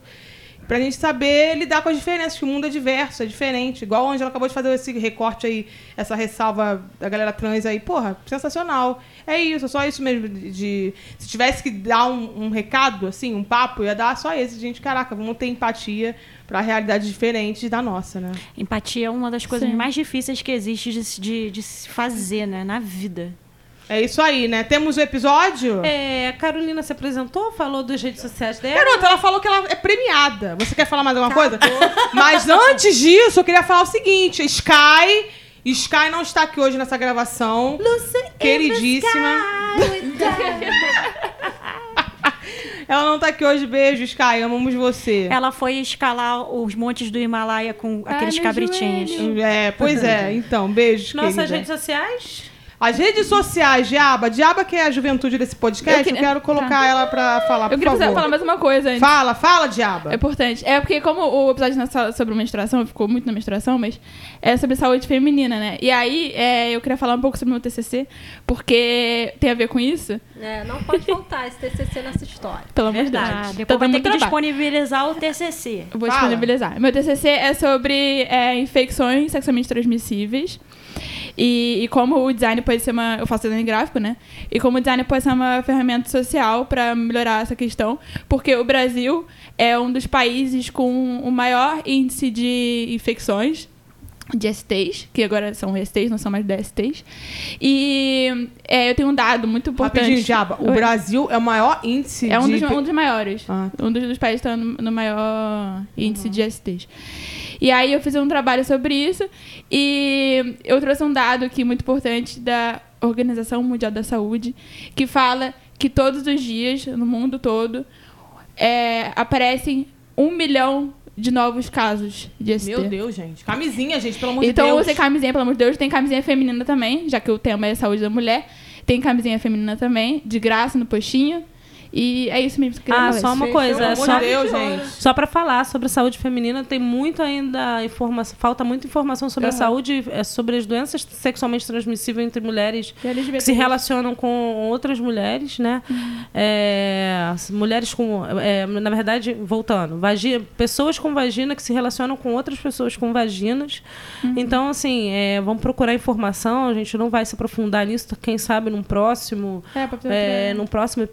Pra gente saber lidar com as diferenças, que o mundo é diverso, é diferente. Igual a Angela acabou de fazer esse recorte aí, essa ressalva da galera trans aí. Porra, sensacional. É isso, só isso mesmo. De, de- se tivesse que dar um, um recado, assim, um papo, ia dar só esse. Gente, caraca, vamos ter empatia pra realidades diferentes da nossa, né? Empatia é uma das coisas Sim. mais difíceis que existe de, se- de, de se fazer, né? Na vida. É isso aí, né? Temos o episódio. É, a Carolina se apresentou, falou das redes sociais dela. Garota, ela falou que ela é premiada. Você quer falar mais alguma coisa? Mas antes disso, eu queria falar o seguinte: Sky. Sky não está aqui hoje nessa gravação. Queridíssima. Ela não tá aqui hoje. Beijo, Sky. Amamos você. Ela foi escalar os montes do Himalaia com aqueles meu cabritinhos. joelho. É, pois é. Então, beijos, Nossas querida. redes sociais? As redes sociais, Diaba. Diaba que é a juventude desse podcast. Eu, Eu queria- quero colocar ela pra falar, Eu por queria favor. falar mais uma coisa antes. Fala, fala, Diaba. É importante. É porque como o episódio não é sobre menstruação, ficou muito na menstruação, mas é sobre saúde feminina, né? E aí é, eu queria falar um pouco sobre o meu TCC, porque tem a ver com isso. É, não pode faltar esse TCC nessa história. Pelo amor de Deus. Depois Tá vai ter que trabalho. disponibilizar o TCC. Eu vou Fala. disponibilizar. Meu TCC é sobre é, infecções sexualmente transmissíveis. E, e como o design pode ser uma. Eu faço design gráfico, né? E como o design pode ser uma ferramenta social para melhorar essa questão, porque o Brasil é um dos países com o maior índice de infecções de STs, que agora são STs, não são mais DSTs. E é, eu tenho um dado muito importante. Rapidinho, Diaba. O Oi. Brasil é o maior índice É um de... dos, um dos maiores. Ah, Um dos, dos países que está no, no maior índice de STs. E aí eu fiz um trabalho sobre isso e eu trouxe um dado aqui muito importante da Organização Mundial da Saúde, que fala que todos os dias, no mundo todo, é, aparecem um milhão de novos casos de ST. Meu Deus, gente. Camisinha, gente, pelo amor Então de Deus. usem camisinha, pelo amor de Deus. Tem camisinha feminina também, já que o tema é saúde da mulher. Tem camisinha feminina também, de graça no postinho. E é isso mesmo que eu queria Ah, falar. só uma coisa, é só, de Deus, gente. só para falar sobre saúde feminina, tem muito ainda informação, falta muita informação sobre a Aham. saúde, é, sobre as doenças sexualmente transmissíveis entre mulheres que se relacionam com outras mulheres, né? É, as mulheres com, é, na verdade, voltando, vagi, pessoas com vagina que se relacionam com outras pessoas com vaginas. Então, assim, é, vamos procurar informação. A gente não vai se aprofundar nisso. Quem sabe num próximo, É, é, num próximo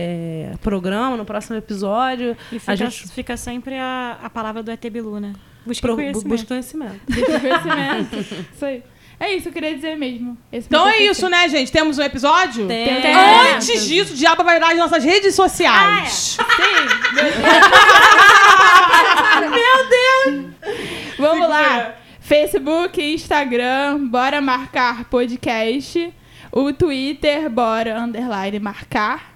é, programa, no próximo episódio, E a fica, gente fica sempre a, a palavra do ET Bilu, né? Busca pro, conhecimento. busca conhecimento. Conhecimento. isso aí. É isso que eu queria dizer mesmo. Esse Então meu é isso, né, gente? Temos um episódio? Tem. Tem. Antes disso, o Diaba vai dar as nossas redes sociais. Vamos lá. Facebook, Instagram, bora marcar podcast. O Twitter, bora underline marcar.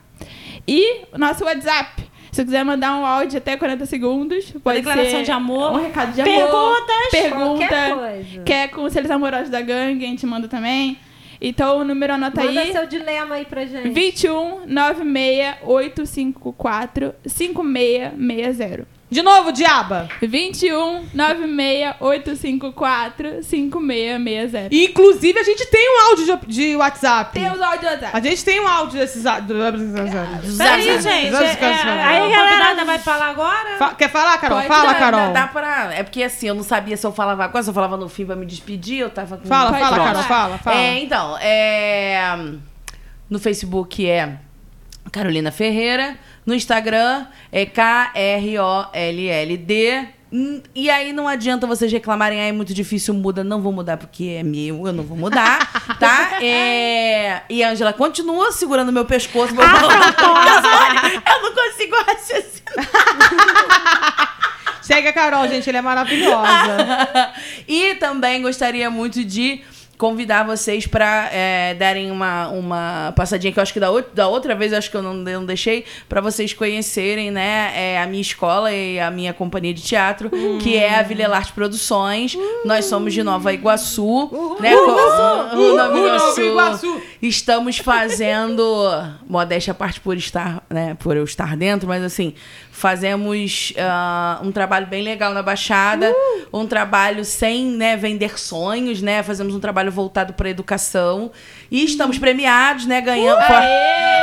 E o nosso WhatsApp. Se você quiser mandar um áudio até 40 segundos, pode declaração ser de amor. Um recado de amor. Perguntas. Pergunta. Quer conselhos amorosos da gangue, a gente manda também. Então o número anota Manda aí. seu dilema aí pra gente. 21 96 854 5660. De novo, Diaba. 21 96 854 5660. E, inclusive, a gente tem um áudio de, de WhatsApp. Tem os áudios do WhatsApp. A gente tem um áudio desses... á- do- Peraí, gente. É, é, Aí, a convidada vai falar agora? Fa- Quer falar, Carol? Pode Fala, dar, Carol. Dá pra... É porque assim, eu não sabia se eu falava agora, se eu falava no fim pra me despedir, eu tava com... Fala, Pode fala, falar. Carol. Fala, fala. É, então, é... No Facebook é Carolina Ferreira. No Instagram é K-R-O-L-L-D. E aí não adianta vocês reclamarem, ah, é muito difícil, muda. Não vou mudar porque é meu, eu não vou mudar, tá? É... E a Angela continua segurando meu pescoço. Meu... eu não consigo raciocinar. Segue a Carol, gente. Ele é maravilhosa. e também gostaria muito de convidar vocês para darem uma, uma passadinha que eu acho que da, ou- da outra vez eu acho que eu não, não deixei para vocês conhecerem né é, a minha escola e a minha companhia de teatro que é a Vilelarte Produções nós somos de Nova Iguaçu né Co- Uh, Nova Iguaçu. Iguaçu. Estamos fazendo modéstia à parte por estar, né, por eu estar dentro, mas assim, fazemos ah, um trabalho bem legal na Baixada, um trabalho sem, né, vender sonhos, né? Fazemos um trabalho voltado para educação e estamos premiados, né, ganhando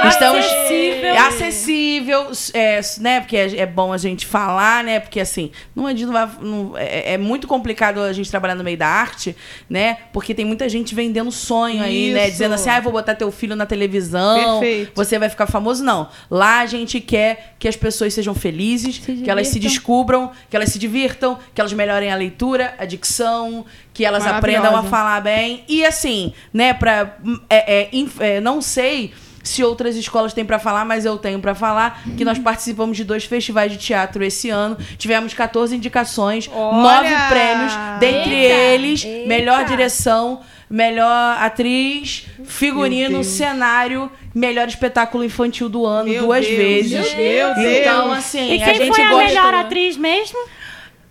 Estamos Acessível. acessível, é, né? Porque é, é bom a gente falar, né? Porque assim, não é, de- não é, é muito complicado a gente trabalhar no meio da arte, né? Porque tem muita gente vendendo sonho aí, né? Isso. Dizendo assim, ah, eu vou botar teu filho na televisão, Perfeito. você vai ficar famoso. Não. Lá a gente quer que as pessoas sejam felizes, Se que elas se descubram, que elas se divirtam, que elas melhorem a leitura, a dicção, que elas aprendam a falar bem. E assim, né, pra. É, é, inf- é, não sei se outras escolas têm pra falar, mas eu tenho pra falar que nós participamos de dois festivais de teatro esse ano. Tivemos 14 indicações, Olha! nove prêmios, dentre Eita! eles, Eita! melhor direção, melhor atriz, figurino, cenário, melhor espetáculo infantil do ano, Meu duas Deus, vezes. meu Deus. Então, assim, E a quem gente foi a gosta. melhor atriz mesmo?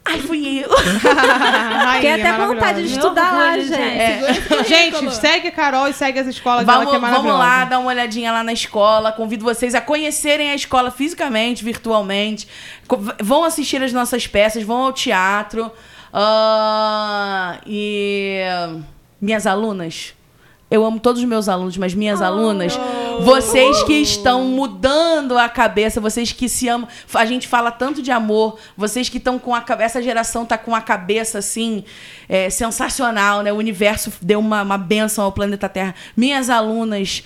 Ai, fui eu. Fiquei até vontade de Meu estudar lá, gente. É. Gente, segue a Carol e segue as escolas dela, Vamos, que é maravilhosa. vamos lá, dar uma olhadinha lá na escola. Convido vocês a conhecerem a escola fisicamente, virtualmente. Vão assistir as nossas peças, vão ao teatro. Ah, e minhas alunas. Eu amo todos os meus alunos, mas minhas alunas, Vocês que estão mudando a cabeça, vocês que se amam. A gente fala tanto de amor, vocês que estão com a cabeça. Essa geração tá com a cabeça assim, é, sensacional, né? O universo deu uma, uma benção ao planeta Terra. Minhas alunas.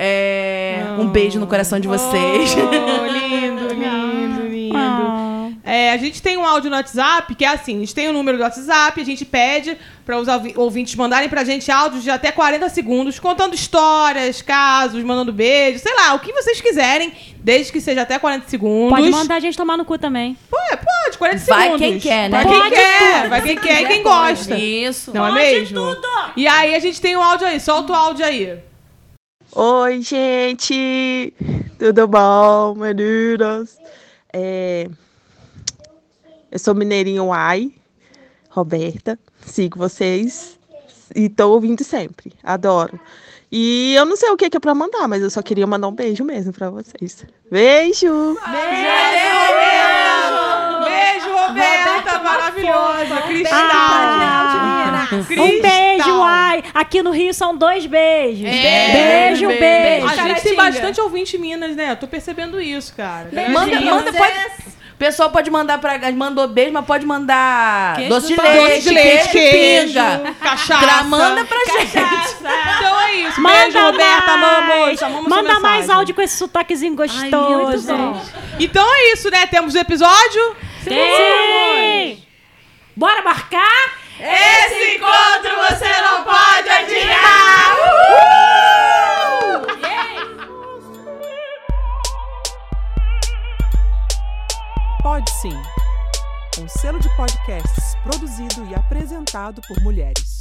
é, um beijo no coração de vocês. Oh, lindo, lindo, lindo. É, a gente tem um áudio no WhatsApp, que é assim, a gente tem o número do WhatsApp, a gente pede para os ouvi- ouvintes mandarem pra gente áudios de até 40 segundos, contando histórias, casos, mandando beijo, sei lá, o que vocês quiserem, desde que seja até 40 segundos. Pode mandar a gente tomar no cu também. Pode, pode, 40 Vai segundos. quem quer, né? Vai quem Pode quer, tudo. vai quem quer e quem gosta. Isso. Não é mesmo? E aí a gente tem o áudio aí, solta o áudio aí. Oi, gente! Tudo bom, meninas? É, Eu sou Mineirinho Ai, Roberta. Sigo vocês e tô ouvindo sempre. Adoro. E eu não sei o que que é pra mandar, mas eu só queria mandar um beijo mesmo pra vocês. Beijo! Beijo, Roberta, maravilhosa. Cristal. Ah, Cristal. um beijo, ai. Aqui no Rio são dois beijos. É, beijo, beijo, beijo. A gente tem bastante ouvinte em Minas, né? Eu tô percebendo isso, cara. Manda, manda, pode. O pessoal pode mandar pra. Mandou beijo, mas pode mandar Queijo doce de leite, Doce de leite, queijo, queijo, pinga. cachaça. Manda pra gente. Então é isso. Manda Beijo, Roberta. mais. Amamos. amamos sua Manda mais áudio com esse sotaquezinho gostoso. Então é isso, né? Temos o episódio. Sim. Bora marcar? Esse encontro você não pode adiar! Pode sim. Um selo de podcasts produzido e apresentado por mulheres.